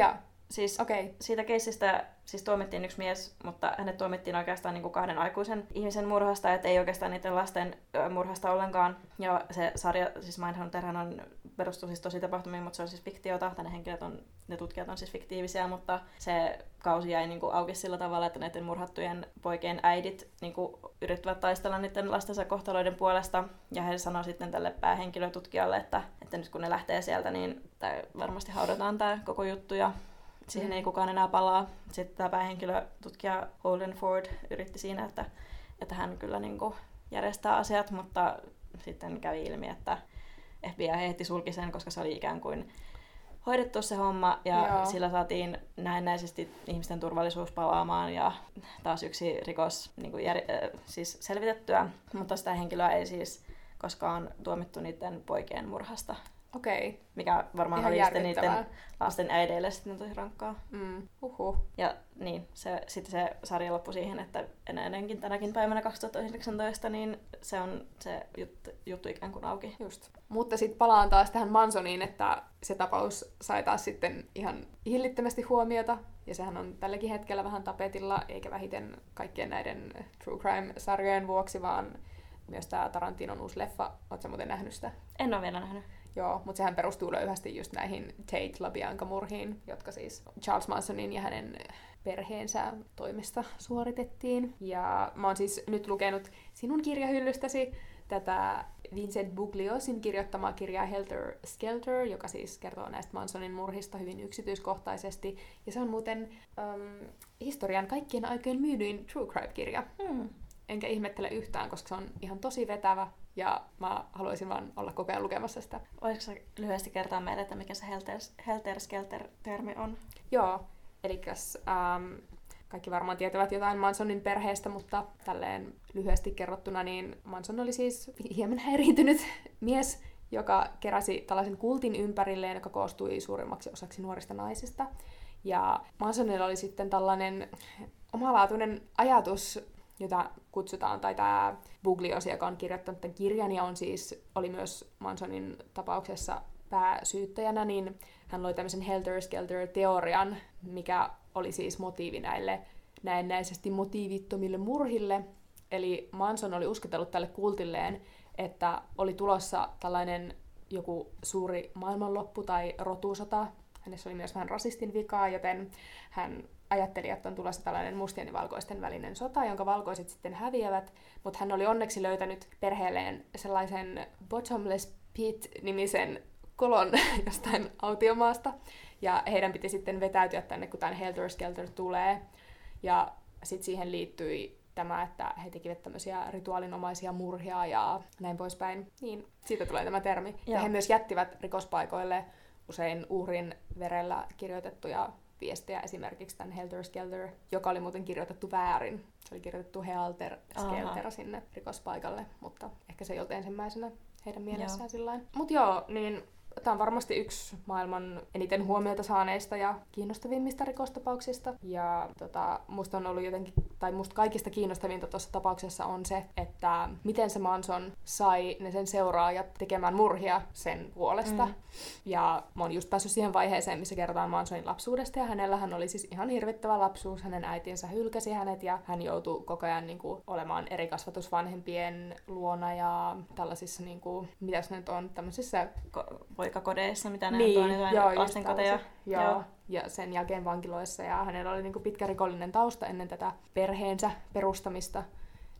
Siis okay. siitä keisistä siis tuomittiin yksi mies, mutta hänet tuomittiin oikeastaan niin kuin kahden aikuisen ihmisen murhasta, että ei oikeastaan niiden lasten murhasta ollenkaan. Ja se sarja, siis Mindhunterhan on, perustuu siis tosi tapahtumiin, mutta se on siis fiktiota, tai ne henkilöt on, ne tutkijat on siis fiktiivisiä, mutta se kausi jäi niin kuin auki sillä tavalla, että näiden murhattujen poikien äidit niin kuin yrittivät taistella niiden lastensa kohtaloiden puolesta, ja he sanoivat sitten tälle päähenkilötutkijalle, että, että nyt kun ne lähtee sieltä, niin varmasti haudataan tämä koko juttu, ja siihen ei kukaan enää palaa. Sitten tämä päähenkilö, tutkija Holden Ford, yritti siinä, että, että hän kyllä niin kuin järjestää asiat, mutta sitten kävi ilmi, että FBI heti sulki sen, koska se oli ikään kuin hoidettu se homma ja Joo. sillä saatiin näennäisesti ihmisten turvallisuus palaamaan ja taas yksi rikos niin kuin jär, äh, siis selvitettyä, mutta sitä henkilöä ei siis koskaan tuomittu niiden poikien murhasta. Okei. Okay. Mikä varmaan Ihan oli sitten niiden lasten äideille sitten tosi rankkaa. Mm. Uhuh. Ja niin, se, sitten se sarja loppui siihen, että ennenkin tänäkin päivänä 2019, niin se on se juttu, juttu ikään kuin auki. Just. Mutta sitten palaan taas tähän Mansoniin, että se tapaus sai taas sitten ihan hillittömästi huomiota. Ja sehän on tälläkin hetkellä vähän tapetilla, eikä vähiten kaikkien näiden True Crime-sarjojen vuoksi, vaan myös tämä Tarantinon uusi leffa. Oletko muuten nähnyt sitä? En ole vielä nähnyt. Joo, mutta sehän perustuu löyhästi just näihin Tate LaBianca-murhiin, jotka siis Charles Mansonin ja hänen perheensä toimesta suoritettiin. Ja mä oon siis nyt lukenut sinun kirjahyllystäsi tätä Vincent Bugliosin kirjoittamaa kirjaa Helter Skelter, joka siis kertoo näistä Mansonin murhista hyvin yksityiskohtaisesti. Ja se on muuten um, historian kaikkien aikojen myydyin True Crime-kirja. Hmm. Enkä ihmettele yhtään, koska se on ihan tosi vetävä ja mä haluaisin vaan olla koko ajan lukemassa sitä. Voisitko lyhyesti kertoa meille, että mikä se helter-skelter-termi on? Joo, eli ähm, kaikki varmaan tietävät jotain Mansonin perheestä, mutta tälleen lyhyesti kerrottuna, niin Manson oli siis hieman häiriintynyt mies, joka keräsi tällaisen kultin ympärilleen, joka koostui suurimmaksi osaksi nuorista naisista. Ja Mansonilla oli sitten tällainen omalaatuinen ajatus jota kutsutaan, tai tämä Buglios, joka on kirjoittanut tämän kirjan ja on siis, oli myös Mansonin tapauksessa pääsyyttäjänä, niin hän loi tämmöisen Helter-Skelter-teorian, mikä oli siis motiivi näille näennäisesti motiivittomille murhille. Eli Manson oli uskotellut tälle kultilleen, että oli tulossa tällainen joku suuri maailmanloppu tai rotusota. Hänessä oli myös vähän rasistin vikaa, joten hän ajatteli, että on tulossa tällainen mustien ja valkoisten välinen sota, jonka valkoiset sitten häviävät, mutta hän oli onneksi löytänyt perheelleen sellaisen Bottomless Pit-nimisen kolon jostain autiomaasta, ja heidän piti sitten vetäytyä tänne, kun tämän Helter Skelter tulee. Ja sitten siihen liittyi tämä, että he tekivät tämmöisiä rituaalinomaisia murhia ja näin poispäin. Niin siitä tulee tämä termi. Joo. Ja he myös jättivät rikospaikoille usein uhrin verellä kirjoitettuja viestejä, esimerkiksi tämän Helter Skelter, joka oli muuten kirjoitettu väärin. Se oli kirjoitettu Helter Skelter sinne rikospaikalle, mutta ehkä se ei ollut ensimmäisenä heidän mielessään sillä Mutta joo, niin Tämä on varmasti yksi maailman eniten huomiota saaneista ja kiinnostavimmista rikostapauksista. Ja tota, musta on ollut jotenkin, tai musta kaikista kiinnostavinta tuossa tapauksessa on se, että miten se Manson sai ne sen seuraajat tekemään murhia sen puolesta. Mm. Ja mä oon just päässyt siihen vaiheeseen, missä kerrotaan Mansonin lapsuudesta, ja hänellähän oli siis ihan hirvittävä lapsuus. Hänen äitinsä hylkäsi hänet, ja hän joutui koko ajan niin kuin, olemaan eri kasvatusvanhempien luona ja tällaisissa, niin kuin, mitä se nyt on, tämmöisissä Ko- poikakodeissa, mitä niin, on, jotain joo, lastenkoteja. Joo. joo. Ja sen jälkeen vankiloissa. Ja hänellä oli niinku pitkä rikollinen tausta ennen tätä perheensä perustamista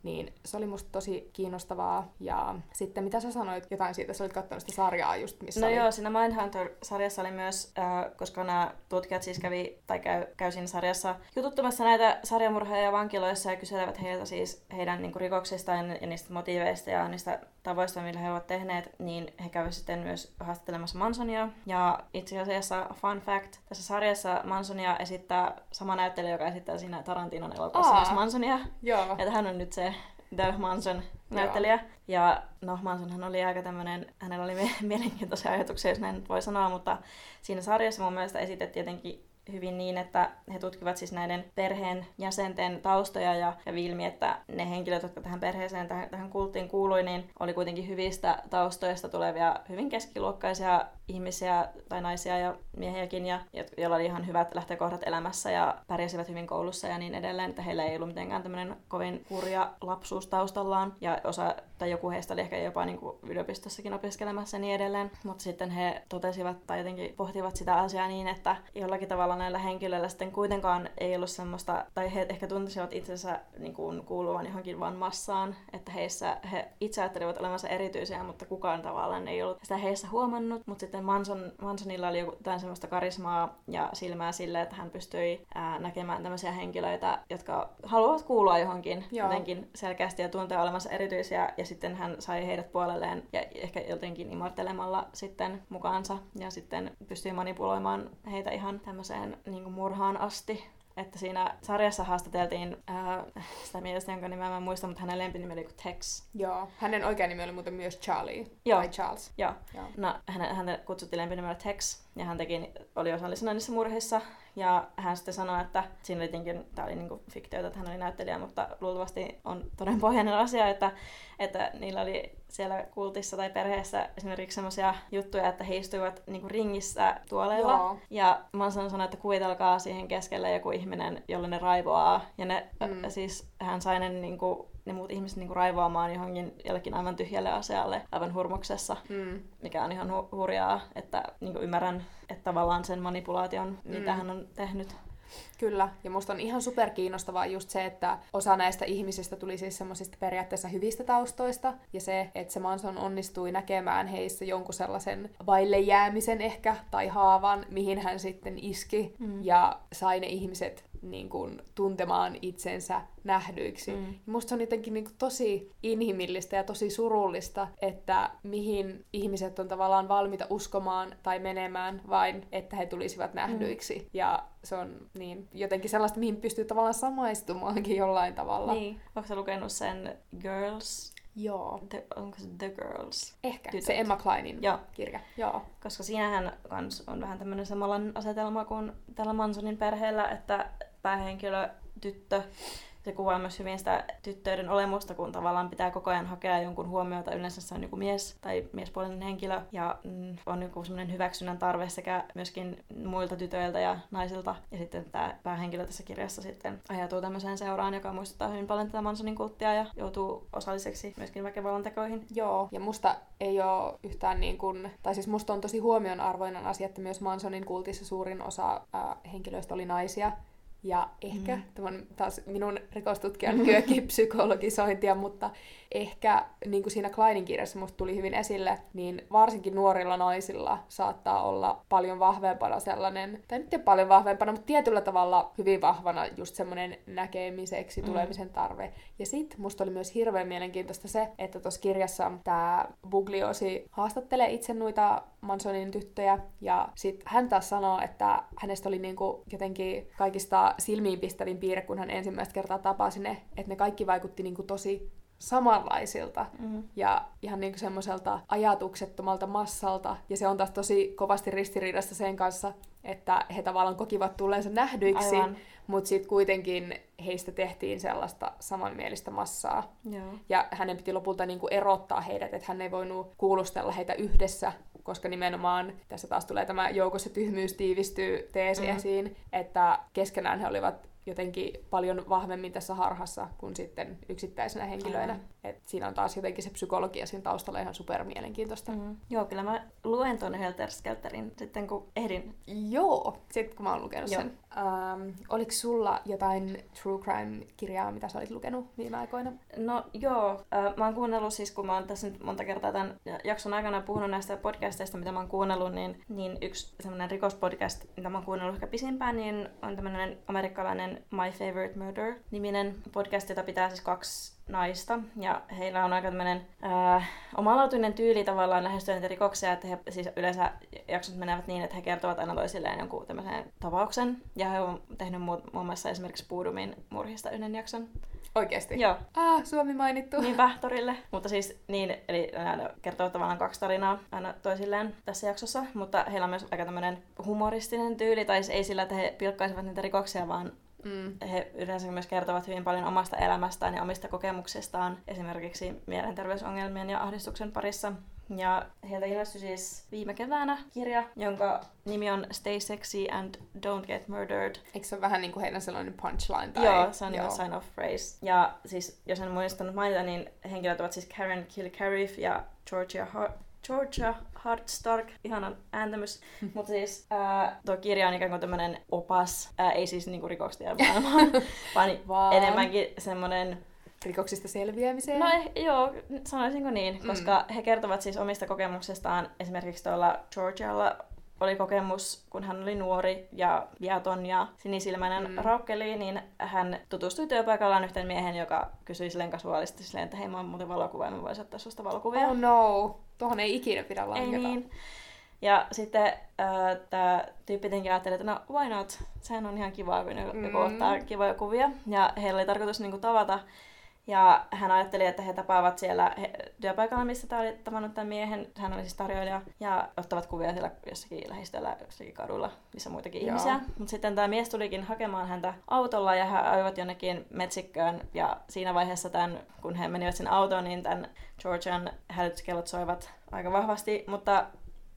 niin se oli musta tosi kiinnostavaa. Ja sitten mitä sä sanoit jotain siitä, sä olit katsonut sitä sarjaa just, missä No oli... joo, siinä Mindhunter-sarjassa oli myös, äh, koska nämä tutkijat siis kävi, tai käy, käy siinä sarjassa jututtamassa näitä sarjamurhaajia vankiloissa ja kyselevät heiltä siis heidän niin rikoksistaan ja niistä motiiveista ja niistä tavoista, millä he ovat tehneet, niin he käyvät sitten myös haastattelemassa Mansonia. Ja itse asiassa, fun fact, tässä sarjassa Mansonia esittää sama näyttelijä, joka esittää siinä Tarantinon elokuvassa myös Mansonia. Joo. Että hän on nyt se The Manson näyttelijä. Joo. Ja no, Mansonhan oli aika tämmöinen, hänellä oli mielenkiintoisia ajatuksia, jos näin voi sanoa, mutta siinä sarjassa mun mielestä esitettiin jotenkin hyvin niin, että he tutkivat siis näiden perheen jäsenten taustoja ja kävi ilmi, että ne henkilöt, jotka tähän perheeseen, tähän, tähän kulttiin kuului, niin oli kuitenkin hyvistä taustoista tulevia hyvin keskiluokkaisia ihmisiä tai naisia ja miehiäkin, ja, joilla oli ihan hyvät lähtökohdat elämässä ja pärjäsivät hyvin koulussa ja niin edelleen, että heillä ei ollut mitenkään tämmöinen kovin hurja lapsuus taustallaan, ja osa tai joku heistä oli ehkä jopa niin kuin yliopistossakin opiskelemassa ja niin edelleen, mutta sitten he totesivat tai jotenkin pohtivat sitä asiaa niin, että jollakin tavalla näillä henkilöillä sitten kuitenkaan ei ollut semmoista, tai he ehkä tuntisivat itsensä niin kuin kuuluvan johonkin vaan massaan, että heissä he itse ajattelivat olevansa erityisiä, mutta kukaan tavallaan ei ollut sitä heissä huomannut, mutta sitten sitten Manson, Mansonilla oli jotain semmoista karismaa ja silmää sille, että hän pystyi ää, näkemään tämmöisiä henkilöitä, jotka haluavat kuulua johonkin Joo. jotenkin selkeästi ja tuntea olemassa erityisiä. Ja sitten hän sai heidät puolelleen ja ehkä jotenkin imortelemalla sitten mukaansa. Ja sitten pystyi manipuloimaan heitä ihan tämmöiseen niin murhaan asti että siinä sarjassa haastateltiin ää, sitä miestä, jonka nimeä mä en muista, mutta hänen lempinimi oli Tex. Joo, hänen oikea nimi oli muuten myös Charlie. Joo. Tai Charles. Joo. Joo. No, hän, häntä kutsuttiin lempinimellä Tex, ja hän teki, oli osallisena niissä murhissa, ja hän sitten sanoi, että siinä oli tietenkin, tämä oli niinku fiktiota, että hän oli näyttelijä, mutta luultavasti on todenpohjainen asia, että, että niillä oli siellä kultissa tai perheessä esimerkiksi sellaisia juttuja, että he istuivat niinku ringissä tuoleilla. Joo. Ja Manson sanoi, että kuvitelkaa siihen keskelle joku ihminen, jolle ne raivoaa. Ja ne, mm. siis hän sai ne niinku ne muut ihmiset niinku raivoamaan johonkin jollekin aivan tyhjälle asialle aivan hurmuksessa, mm. mikä on ihan hu- hurjaa, että niinku ymmärrän, että tavallaan sen manipulaation, mm. mitä hän on tehnyt. Kyllä, ja musta on ihan super kiinnostavaa just se, että osa näistä ihmisistä tuli siis semmoisista periaatteessa hyvistä taustoista, ja se, että se Manson onnistui näkemään heissä jonkun sellaisen vaille jäämisen ehkä, tai haavan, mihin hän sitten iski, mm. ja sai ne ihmiset niin kuin, tuntemaan itsensä nähdyiksi. Mm. Musta se on jotenkin niin kuin, tosi inhimillistä ja tosi surullista, että mihin ihmiset on tavallaan valmiita uskomaan tai menemään vain, että he tulisivat nähdyiksi. Mm. Ja se on niin jotenkin sellaista, mihin pystyy tavallaan samaistumaankin jollain tavalla. Niin. Onko sä lukenut sen Girls Joo. The, onko se The Girls? Ehkä, Tytöt. se Emma Kleinin Joo. kirja. Joo. Koska siinähän kans on vähän tämmöinen samanlainen asetelma kuin tällä Mansonin perheellä, että päähenkilö, tyttö, se kuvaa myös hyvin sitä tyttöiden olemusta, kun tavallaan pitää koko ajan hakea jonkun huomiota. Yleensä se on joku mies tai miespuolinen henkilö ja mm, on joku semmoinen hyväksynnän tarve sekä myöskin muilta tytöiltä ja naisilta. Ja sitten tämä päähenkilö tässä kirjassa sitten ajatuu tämmöiseen seuraan, joka muistuttaa hyvin paljon tätä Mansonin kulttia ja joutuu osalliseksi myöskin väkivallan tekoihin. Joo, ja musta ei ole yhtään niin kuin, tai siis musta on tosi huomionarvoinen asia, että myös Mansonin kultissa suurin osa äh, henkilöistä oli naisia. Ja ehkä, mm. tämä on taas minun rikostutkijan psykologisointia, mutta ehkä niin kuin siinä Kleinin kirjassa musta tuli hyvin esille, niin varsinkin nuorilla naisilla saattaa olla paljon vahvempana sellainen, tai nyt paljon vahvempana, mutta tietyllä tavalla hyvin vahvana just semmoinen näkemiseksi mm. tulemisen tarve. Ja sit musta oli myös hirveän mielenkiintoista se, että tuossa kirjassa tämä Bugliosi haastattelee itse noita Mansonin tyttöjä, ja sit hän taas sanoo, että hänestä oli niinku jotenkin kaikista silmiinpistävin piirre, kun hän ensimmäistä kertaa tapasi ne, että ne kaikki vaikutti niinku tosi samanlaisilta mm. ja ihan niin semmoiselta ajatuksettomalta massalta. Ja se on taas tosi kovasti ristiriidassa sen kanssa, että he tavallaan kokivat tulleensa nähdyiksi, mutta sitten kuitenkin heistä tehtiin sellaista samanmielistä massaa. Joo. Ja hänen piti lopulta niinku erottaa heidät, että hän ei voinut kuulustella heitä yhdessä, koska nimenomaan tässä taas tulee tämä joukossa tyhmyys tiivistyy teesi mm-hmm. esiin, että keskenään he olivat jotenkin paljon vahvemmin tässä harhassa kuin sitten yksittäisenä henkilöinä. Et siinä on taas jotenkin se psykologia siinä taustalla ihan super mielenkiintoista. Mm. Joo, kyllä mä luen tuonne Helter Skelterin sitten kun ehdin. Joo, sitten kun mä oon lukenut Joo. sen. Ähm, oliko sulla jotain true crime-kirjaa, mitä sä olit lukenut viime aikoina? No joo, äh, mä oon kuunnellut siis, kun mä oon tässä nyt monta kertaa tämän jakson aikana puhunut näistä podcasteista, mitä mä oon kuunnellut, niin, niin yksi semmoinen rikospodcast, mitä mä oon kuunnellut ehkä pisimpään, niin on tämmöinen amerikkalainen My Favorite Murder-niminen podcast, jota pitää siis kaksi naista. Ja heillä on aika tämmöinen äh, omalaatuinen tyyli tavallaan lähestyä niitä rikoksia, että he siis yleensä jaksot menevät niin, että he kertovat aina toisilleen jonkun tämmöisen tapauksen. Ja he on tehnyt mu- muun muassa esimerkiksi Puudumin murhista yhden jakson. Oikeesti? Joo. Ah, Suomi mainittu. Niin Pähtorille. Mutta siis niin, eli nämä kertovat tavallaan kaksi tarinaa aina toisilleen tässä jaksossa, mutta heillä on myös aika tämmöinen humoristinen tyyli, tai siis ei sillä, että he pilkkaisivat niitä rikoksia, vaan Mm. He yleensä myös kertovat hyvin paljon omasta elämästään ja omista kokemuksistaan, esimerkiksi mielenterveysongelmien ja ahdistuksen parissa. Ja heiltä ilmestyi siis viime keväänä kirja, jonka nimi on Stay Sexy and Don't Get Murdered. Eikö se ole vähän niin kuin heidän sellainen punchline? Tai... Joo, se on Joo. sign of phrase. Ja siis, jos en muistanut mainita, niin henkilöt ovat siis Karen Kilcariff ja Georgia Georgia Hardstark, ihanan ääntämys. Mutta siis ää, tuo kirja on ikään kuin tämmöinen opas, ää, ei siis niinku rikoksia maailmaan, vaan, vaan enemmänkin semmoinen rikoksista selviämiseen? No eh, joo, sanoisinko niin, mm. koska he kertovat siis omista kokemuksistaan. Esimerkiksi tuolla Georgialla oli kokemus, kun hän oli nuori ja viaton ja sinisilmäinen mm. raukkeli, niin hän tutustui työpaikallaan yhteen miehen, joka kysyi silleen kasuaalisesti silleen, että hei mä oon muuten valokuva ja mä voisin ottaa susta valokuvia. Oh no, tuohon ei ikinä pidä lahjata. Ei niin. Ja sitten äh, tämä tyyppi tietenkin ajatteli, että no why not, sehän on ihan kivaa, kun joku mm. ottaa kivoja kuvia. Ja heillä oli tarkoitus niinku tavata ja hän ajatteli, että he tapaavat siellä työpaikalla, missä tämä oli tavannut tämän miehen. Hän oli siis tarjoilija. Ja ottavat kuvia siellä jossakin lähistöllä, jossakin kadulla, missä muitakin Joo. ihmisiä. Mutta sitten tämä mies tulikin hakemaan häntä autolla ja he ajoivat jonnekin metsikköön. Ja siinä vaiheessa, tämän, kun he menivät sen autoon, niin tämän Georgian hälytyskellot soivat aika vahvasti. Mutta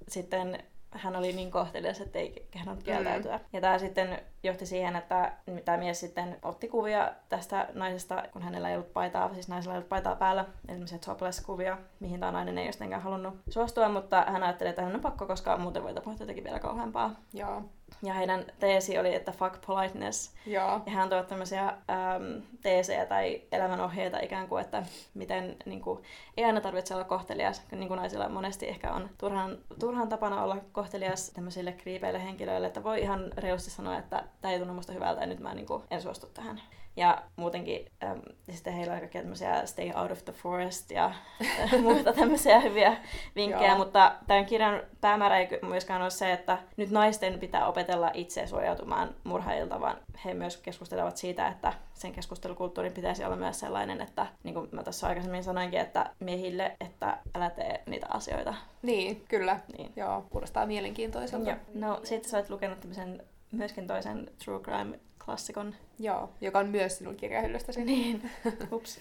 sitten hän oli niin kohtelias, että ei kehdannut kieltäytyä. Mm. Ja tämä sitten johti siihen, että tämä mies sitten otti kuvia tästä naisesta, kun hänellä ei ollut paitaa, siis naisella ei ollut paitaa päällä, esimerkiksi topless-kuvia, mihin tämä nainen ei ole halunnut suostua, mutta hän ajatteli, että hän on pakko, koska muuten voi tapahtua jotenkin vielä kauheampaa. Joo. Ja heidän teesi oli, että fuck politeness. Joo. Ja hän toi tämmöisiä äm, teesejä tai elämänohjeita ikään kuin, että miten niin kuin, ei aina tarvitse olla kohtelias. Niin kuin naisilla monesti ehkä on turhan, turhan tapana olla kohtelias tämmöisille kriipeille henkilöille, että voi ihan reilusti sanoa, että tämä ei tunnu musta hyvältä ja nyt mä niin kuin, en suostu tähän. Ja muutenkin ähm, ja sitten heillä on kaikkea tämmöisiä stay out of the forest ja muita tämmöisiä hyviä vinkkejä, mutta tämän kirjan päämäärä ei myöskään ole se, että nyt naisten pitää opetella itse suojautumaan murhaajilta, vaan he myös keskustelevat siitä, että sen keskustelukulttuurin pitäisi olla myös sellainen, että niin kuin mä tässä aikaisemmin sanoinkin, että miehille, että älä tee niitä asioita. Niin, kyllä. Niin. Joo, kuulostaa mielenkiintoiselta. Joo. No, sitten sä oot lukenut tämmöisen myöskin toisen True Crime klassikon. Joo, joka on myös sinun kirjahyllystäsi. Niin. Ups.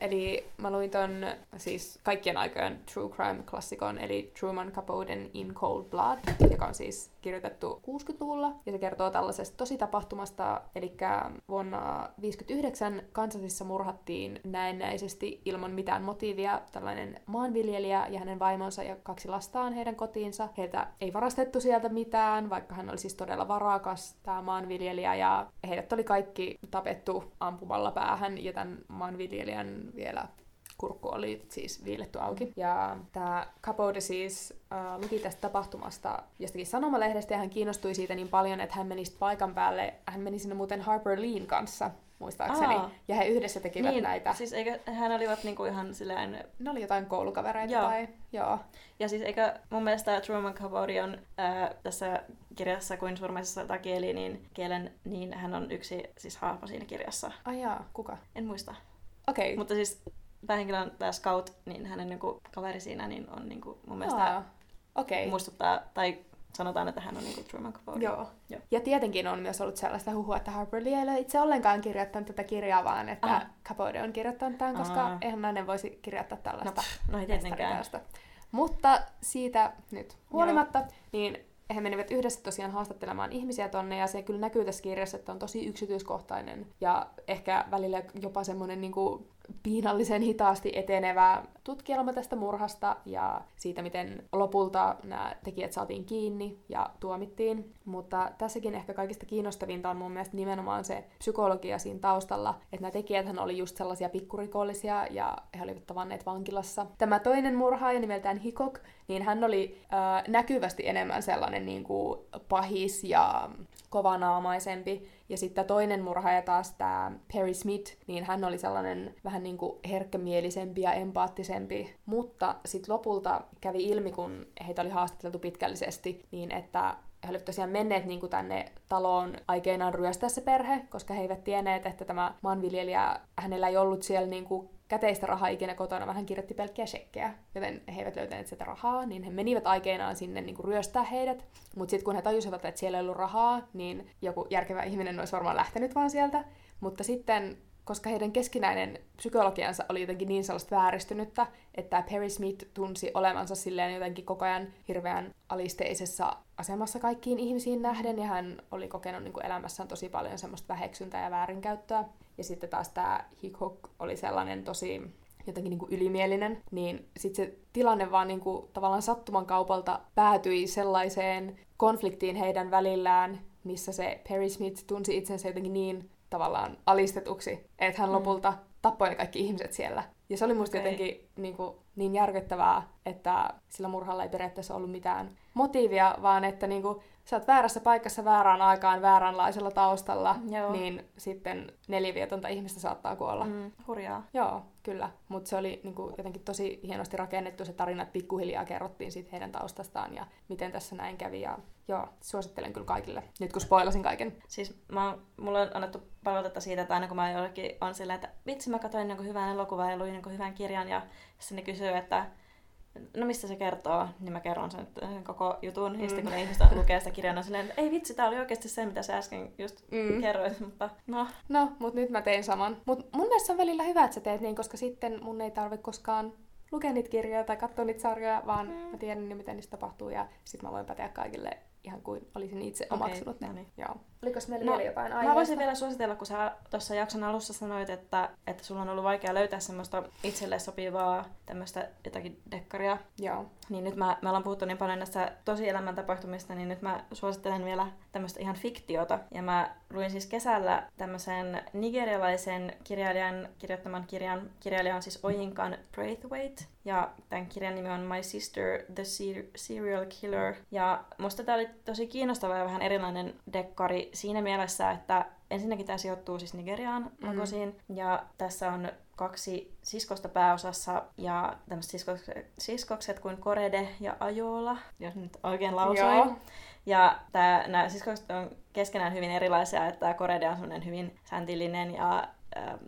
Eli mä luin ton siis kaikkien aikojen true crime-klassikon, eli Truman Capoten In Cold Blood, joka on siis kirjoitettu 60-luvulla. Ja se kertoo tällaisesta tositapahtumasta, eli vuonna 1959 Kansasissa murhattiin näennäisesti ilman mitään motiivia tällainen maanviljelijä ja hänen vaimonsa ja kaksi lastaan heidän kotiinsa. Heiltä ei varastettu sieltä mitään, vaikka hän oli siis todella varakas, tämä maanviljelijä, ja heidät oli kaikki tapettu ampumalla päähän, ja tämän maanviljelijän vielä kurkku oli siis viiletty auki. Ja tämä Capote siis äh, luki tästä tapahtumasta jostakin sanomalehdestä ja hän kiinnostui siitä niin paljon, että hän meni paikan päälle, hän meni sinne muuten Harper Leen kanssa muistaakseni. Aa. Ja he yhdessä tekivät niin, näitä. Siis eikö, hän olivat niinku ihan silleen... Ne oli jotain koulukavereita joo. tai... Joo. Ja siis eikö mun mielestä Truman Capote on ää, tässä kirjassa kuin surmaisessa kieli, niin kielen, niin hän on yksi siis hahmo siinä kirjassa. Ai jaa, kuka? En muista. Okei. Okay. Mutta siis päähenkilö on tämä Scout, niin hänen niinku kaveri siinä niin on niinku mun mielestä Aa, okay. muistuttaa, tai sanotaan, että hän on niinku Truman Capote. Joo. Joo. Ja tietenkin on myös ollut sellaista huhua, että Harper Lee ei ole itse ollenkaan kirjoittanut tätä kirjaa, vaan että Aha. Capote on kirjoittanut tämän, koska Aha. eihän nainen voisi kirjoittaa tällaista. No, no ei tietenkään. Mutta siitä nyt huolimatta, Joo. niin he menivät yhdessä tosiaan haastattelemaan ihmisiä tonne, ja se kyllä näkyy tässä kirjassa, että on tosi yksityiskohtainen, ja ehkä välillä jopa semmoinen niin piinallisen hitaasti etenevä tutkielma tästä murhasta ja siitä, miten lopulta nämä tekijät saatiin kiinni ja tuomittiin. Mutta tässäkin ehkä kaikista kiinnostavinta on mun mielestä nimenomaan se psykologia siinä taustalla, että nämä tekijät oli just sellaisia pikkurikollisia ja he olivat tavanneet vankilassa. Tämä toinen murhaaja nimeltään Hikok, niin hän oli äh, näkyvästi enemmän sellainen niin kuin pahis ja kovanaamaisempi. Ja sitten toinen murhaaja taas, tämä Perry Smith, niin hän oli sellainen vähän niin kuin herkkämielisempi ja empaattisempi. Mutta sitten lopulta kävi ilmi, kun heitä oli haastateltu pitkällisesti, niin että he olivat tosiaan menneet niin kuin tänne taloon aikeinaan ryöstää se perhe, koska he eivät tienneet, että tämä maanviljelijä, hänellä ei ollut siellä niin kuin käteistä rahaa ikinä kotona, vaan hän kirjoitti pelkkiä shekkejä, joten he eivät löytäneet sitä rahaa, niin he menivät aikeinaan sinne niin kuin ryöstää heidät. Mutta sitten kun he tajusivat, että siellä ei ollut rahaa, niin joku järkevä ihminen olisi varmaan lähtenyt vaan sieltä. Mutta sitten koska heidän keskinäinen psykologiansa oli jotenkin niin sellaista vääristynyttä, että Perry Smith tunsi olevansa silleen jotenkin koko ajan hirveän alisteisessa asemassa kaikkiin ihmisiin nähden, ja hän oli kokenut niin kuin elämässään tosi paljon semmoista väheksyntää ja väärinkäyttöä. Ja sitten taas tämä Hickok oli sellainen tosi jotenkin niin kuin ylimielinen, niin sitten se tilanne vaan niin kuin, tavallaan sattuman kaupalta päätyi sellaiseen konfliktiin heidän välillään, missä se Perry Smith tunsi itsensä jotenkin niin tavallaan alistetuksi, että hän mm. lopulta tappoi ne kaikki ihmiset siellä. Ja se oli musta okay. jotenkin niin, kuin, niin järkyttävää, että sillä murhalla ei periaatteessa ollut mitään motiivia, vaan että niin kuin, sä oot väärässä paikassa väärään aikaan vääränlaisella taustalla, Joo. niin sitten neljä vietonta ihmistä saattaa kuolla. Mm, hurjaa. Joo, kyllä. Mutta se oli niin kuin, jotenkin tosi hienosti rakennettu se tarina, että pikkuhiljaa kerrottiin siitä heidän taustastaan ja miten tässä näin kävi. Ja joo, suosittelen kyllä kaikille, nyt kun spoilasin kaiken. Siis mä, mulle on annettu palautetta siitä, että aina kun mä jollekin on silleen, että vitsi mä katsoin niin hyvän elokuvan ja luin niin hyvän kirjan ja sitten ne kysyy, että no mistä se kertoo, niin mä kerron sen, sen koko jutun. Mm. Ja sitten kun ne ihmiset lukee sitä kirjaa, silleen, että ei vitsi, tää oli oikeasti se, mitä sä äsken just mm. kerroit, mutta no. No, mut nyt mä tein saman. Mut mun mielestä on välillä hyvä, että sä teet niin, koska sitten mun ei tarvi koskaan lukea niitä kirjoja tai katsoa niitä sarjoja, vaan mm. mä tiedän, miten niistä tapahtuu ja sitten mä voin päteä kaikille ihan kuin olisin itse okay, omaksunut ne. No niin. Joo. Oliko meillä no, vielä jotain aiheesta? Mä voisin vielä suositella, kun sä tuossa jakson alussa sanoit, että, että sulla on ollut vaikea löytää semmoista itselle sopivaa tämmöistä jotakin dekkaria. Joo. Niin nyt mä, me ollaan puhuttu niin paljon näistä tosielämän tapahtumista, niin nyt mä suosittelen vielä tämmöistä ihan fiktiota. Ja mä luin siis kesällä tämmöisen nigerialaisen kirjailijan kirjoittaman kirjan. Kirjailija on siis Oyinkan Braithwaite. Ja tämän kirjan nimi on My Sister, the Serial Killer. Ja musta tää oli tosi kiinnostava ja vähän erilainen dekkari siinä mielessä, että ensinnäkin tämä sijoittuu siis Nigeriaan Lagosiin, mm. ja tässä on kaksi siskosta pääosassa ja tämmöiset siskokset, siskokset kuin Korede ja Ajola, jos nyt oikein lausuin. Ja nämä siskokset on keskenään hyvin erilaisia, että Korede on semmoinen hyvin säntillinen ja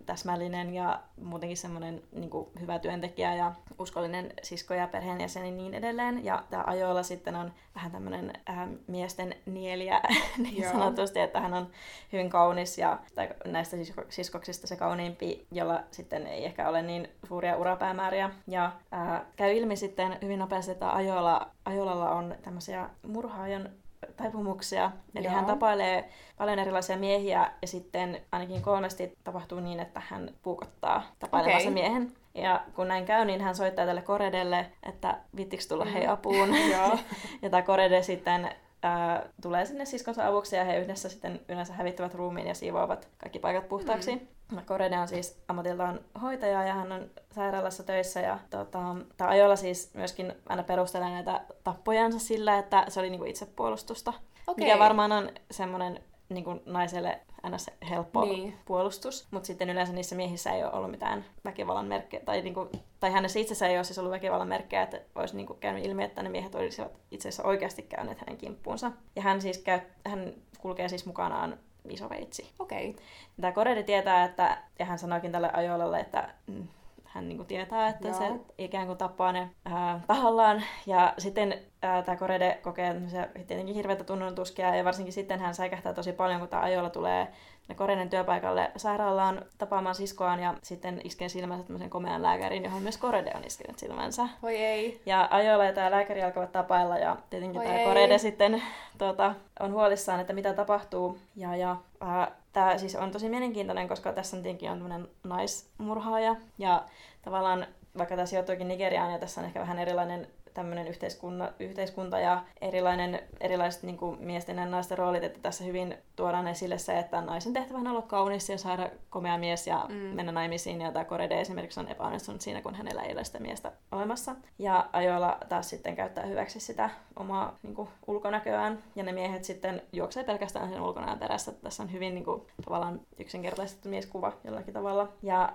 täsmällinen ja muutenkin semmoinen niin hyvä työntekijä ja uskollinen sisko ja perheenjäsen ja niin edelleen. Ja tämä Ajoilla sitten on vähän tämmöinen äh, miesten nieliä niin Joo. sanotusti, että hän on hyvin kaunis ja tai näistä sisko- siskoksista se kauniimpi, jolla sitten ei ehkä ole niin suuria urapäämääriä. Ja äh, käy ilmi sitten hyvin nopeasti, että Ajoilla, Ajolalla on tämmöisiä murhaajan taipumuksia. Eli Joo. hän tapailee paljon erilaisia miehiä ja sitten ainakin kolmesti tapahtuu niin, että hän puukottaa tapailemansa okay. miehen. Ja kun näin käy, niin hän soittaa tälle Koredelle, että vittiks tulla mm. hei apuun. ja tämä Korede sitten ää, tulee sinne siskonsa avuksi ja he yhdessä sitten yleensä hävittävät ruumiin ja siivoavat kaikki paikat puhtaaksi. Mm. Korede on siis ammatiltaan hoitaja ja hän on sairaalassa töissä ja tota, Ajolla siis myöskin aina perustelee näitä tappojansa sillä, että se oli niinku itsepuolustusta. Okay. Mikä varmaan on semmoinen niin kuin naiselle ns. helppo niin. puolustus, mutta sitten yleensä niissä miehissä ei ole ollut mitään väkivallan merkkejä, tai, niin kuin, tai hänessä itsessä ei ole siis ollut väkivallan merkkejä, että olisi niin kuin käynyt ilmi, että ne miehet olisivat itse asiassa oikeasti käyneet hänen kimppuunsa. Ja hän siis käy, hän kulkee siis mukanaan isoveitsi. Okei. Okay. Tämä Koredi tietää, että, ja hän sanoikin tälle Ajolalle, että mm, hän niin kuin tietää, että Joo. se ikään kuin tappaa ne ää, tahallaan. Ja sitten tämä Korede kokee tietenkin hirveätä tunnontuskia, ja varsinkin sitten hän säikähtää tosi paljon, kun tämä ajolla tulee ne Korenen työpaikalle sairaalaan tapaamaan siskoaan ja sitten iskee silmänsä tämmöisen komean lääkärin, johon myös Korede on iskenyt silmänsä. Oi ei. Ja ajoilla ja tämä lääkäri alkavat tapailla ja tietenkin tämä Korede sitten tuota, on huolissaan, että mitä tapahtuu. Ja, ja äh, tämä siis on tosi mielenkiintoinen, koska tässä on tietenkin on tämmöinen naismurhaaja ja tavallaan vaikka tämä sijoittuikin Nigeriaan ja tässä on ehkä vähän erilainen tämmöinen yhteiskunta, yhteiskunta ja erilainen, erilaiset niin kuin miesten ja naisten roolit, että tässä hyvin tuodaan esille se, että naisen tehtävä on olla kaunis ja saada komea mies ja mm. mennä naimisiin. Ja tämä Korede esimerkiksi on epäonnistunut siinä, kun hänellä ei ole sitä miestä olemassa. Ja ajoilla taas sitten käyttää hyväksi sitä omaa niin kuin, ulkonäköään. Ja ne miehet sitten juoksee pelkästään sen ulkonäön perässä. Tässä on hyvin niin kuin, tavallaan yksinkertaistettu mieskuva jollakin tavalla. Ja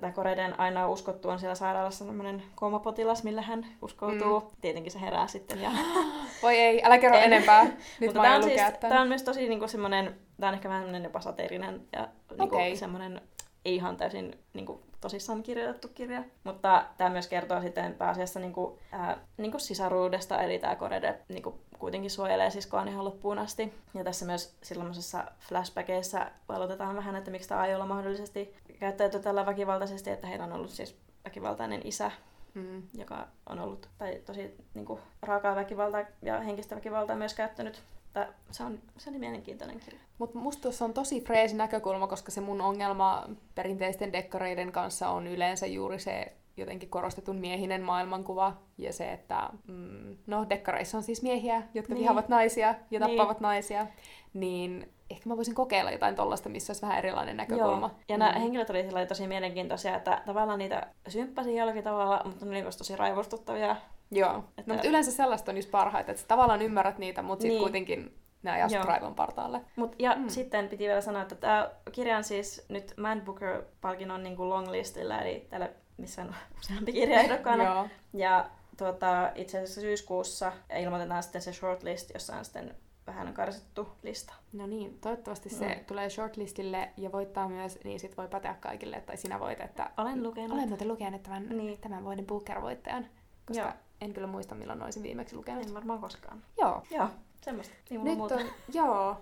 tämä Koreden aina uskottu on siellä sairaalassa sellainen koomapotilas, millä hän uskoutuu. Mm. Tietenkin se herää sitten. Ja... Voi ei, älä kerro en. enempää. Nyt Mutta tämä on, siis, tämä on myös tosi niinku semmoinen, tämä on ehkä vähän semmoinen jopa sateerinen ja niinku okay. semmoinen ei ihan täysin niinku, tosissaan kirjoitettu kirja. Mutta tämä myös kertoo sitten pääasiassa niinku, ää, niinku sisaruudesta, eli tämä Korede niinku, kuitenkin suojelee siskoaan ihan loppuun asti. Ja tässä myös silloisessa flashbackissa valotetaan vähän, että miksi tämä Aiola mahdollisesti käyttäytyy tällä väkivaltaisesti, että heillä on ollut siis väkivaltainen isä, mm. joka on ollut tai tosi niin kuin, raakaa väkivaltaa ja henkistä väkivaltaa myös käyttänyt. Tää, se, on, se oli mielenkiintoinen kirja. Mutta musta tuossa on tosi freesi näkökulma, koska se mun ongelma perinteisten dekkareiden kanssa on yleensä juuri se jotenkin korostetun miehinen maailmankuva ja se, että mm, no dekkareissa on siis miehiä, jotka niin. vihavat naisia ja tappavat niin. naisia, niin ehkä mä voisin kokeilla jotain tollasta, missä olisi vähän erilainen näkökulma. Joo. Ja mm. nämä henkilöt olivat tosi mielenkiintoisia, että tavallaan niitä symppasin jollakin tavalla, mutta ne olivat tosi raivostuttavia. Joo, että... no, mutta yleensä sellaista on just parhaita, että sä tavallaan ymmärrät niitä, mutta sitten niin. kuitenkin ne ajaa raivon partaalle. Mut, ja mm. sitten piti vielä sanoa, että tämä kirja on siis nyt Man Booker-palkinnon niin longlistillä, eli täällä missä on useampi kirja ehdokkaana. ja tuota, itse asiassa syyskuussa ilmoitetaan sitten se shortlist, jossa on sitten vähän karsittu lista. No niin, toivottavasti se mm. tulee shortlistille ja voittaa myös, niin sit voi päteä kaikille, tai sinä voit, että... Olen lukenut. Olen muuten lukenut tämän, niin. tämän vuoden Booker-voittajan, koska Joo. en kyllä muista milloin olisin viimeksi lukenut. En varmaan koskaan. Joo. Joo, semmoista. Nyt muuta. on, joo,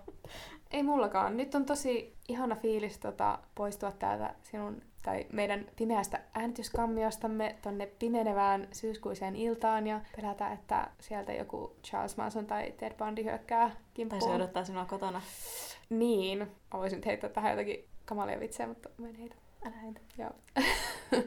ei mullakaan. Nyt on tosi ihana fiilis tota, poistua täältä sinun tai meidän pimeästä äänityskammiostamme tonne pimenevään syyskuiseen iltaan ja pelätä, että sieltä joku Charles Manson tai Ted Bundy hyökkää kimppuun. Tai se odottaa sinua kotona. Niin. Mä voisin nyt heittää tähän jotakin kamalia vitsejä, mutta mä en heitä. Älä heitä. Joo.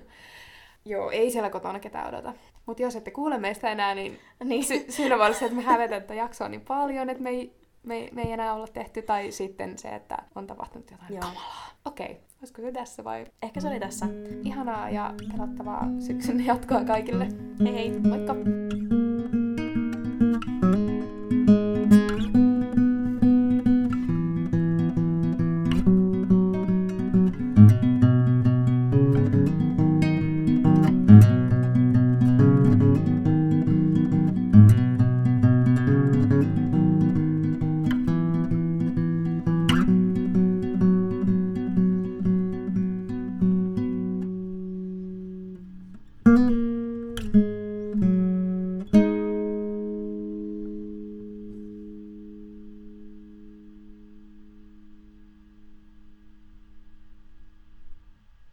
Joo, ei siellä kotona ketään odota. Mutta jos ette kuule meistä enää, niin, niin. Sy- syynä voi olla se, että me hävetään tätä jaksoa niin paljon, että me ei, me, me ei enää olla tehty, tai sitten se, että on tapahtunut jotain Joo. kamalaa. Okei, okay. olisiko se tässä vai? Ehkä se oli tässä. Ihanaa ja pelottavaa syksyn jatkoa kaikille. Hei hei! Moikka!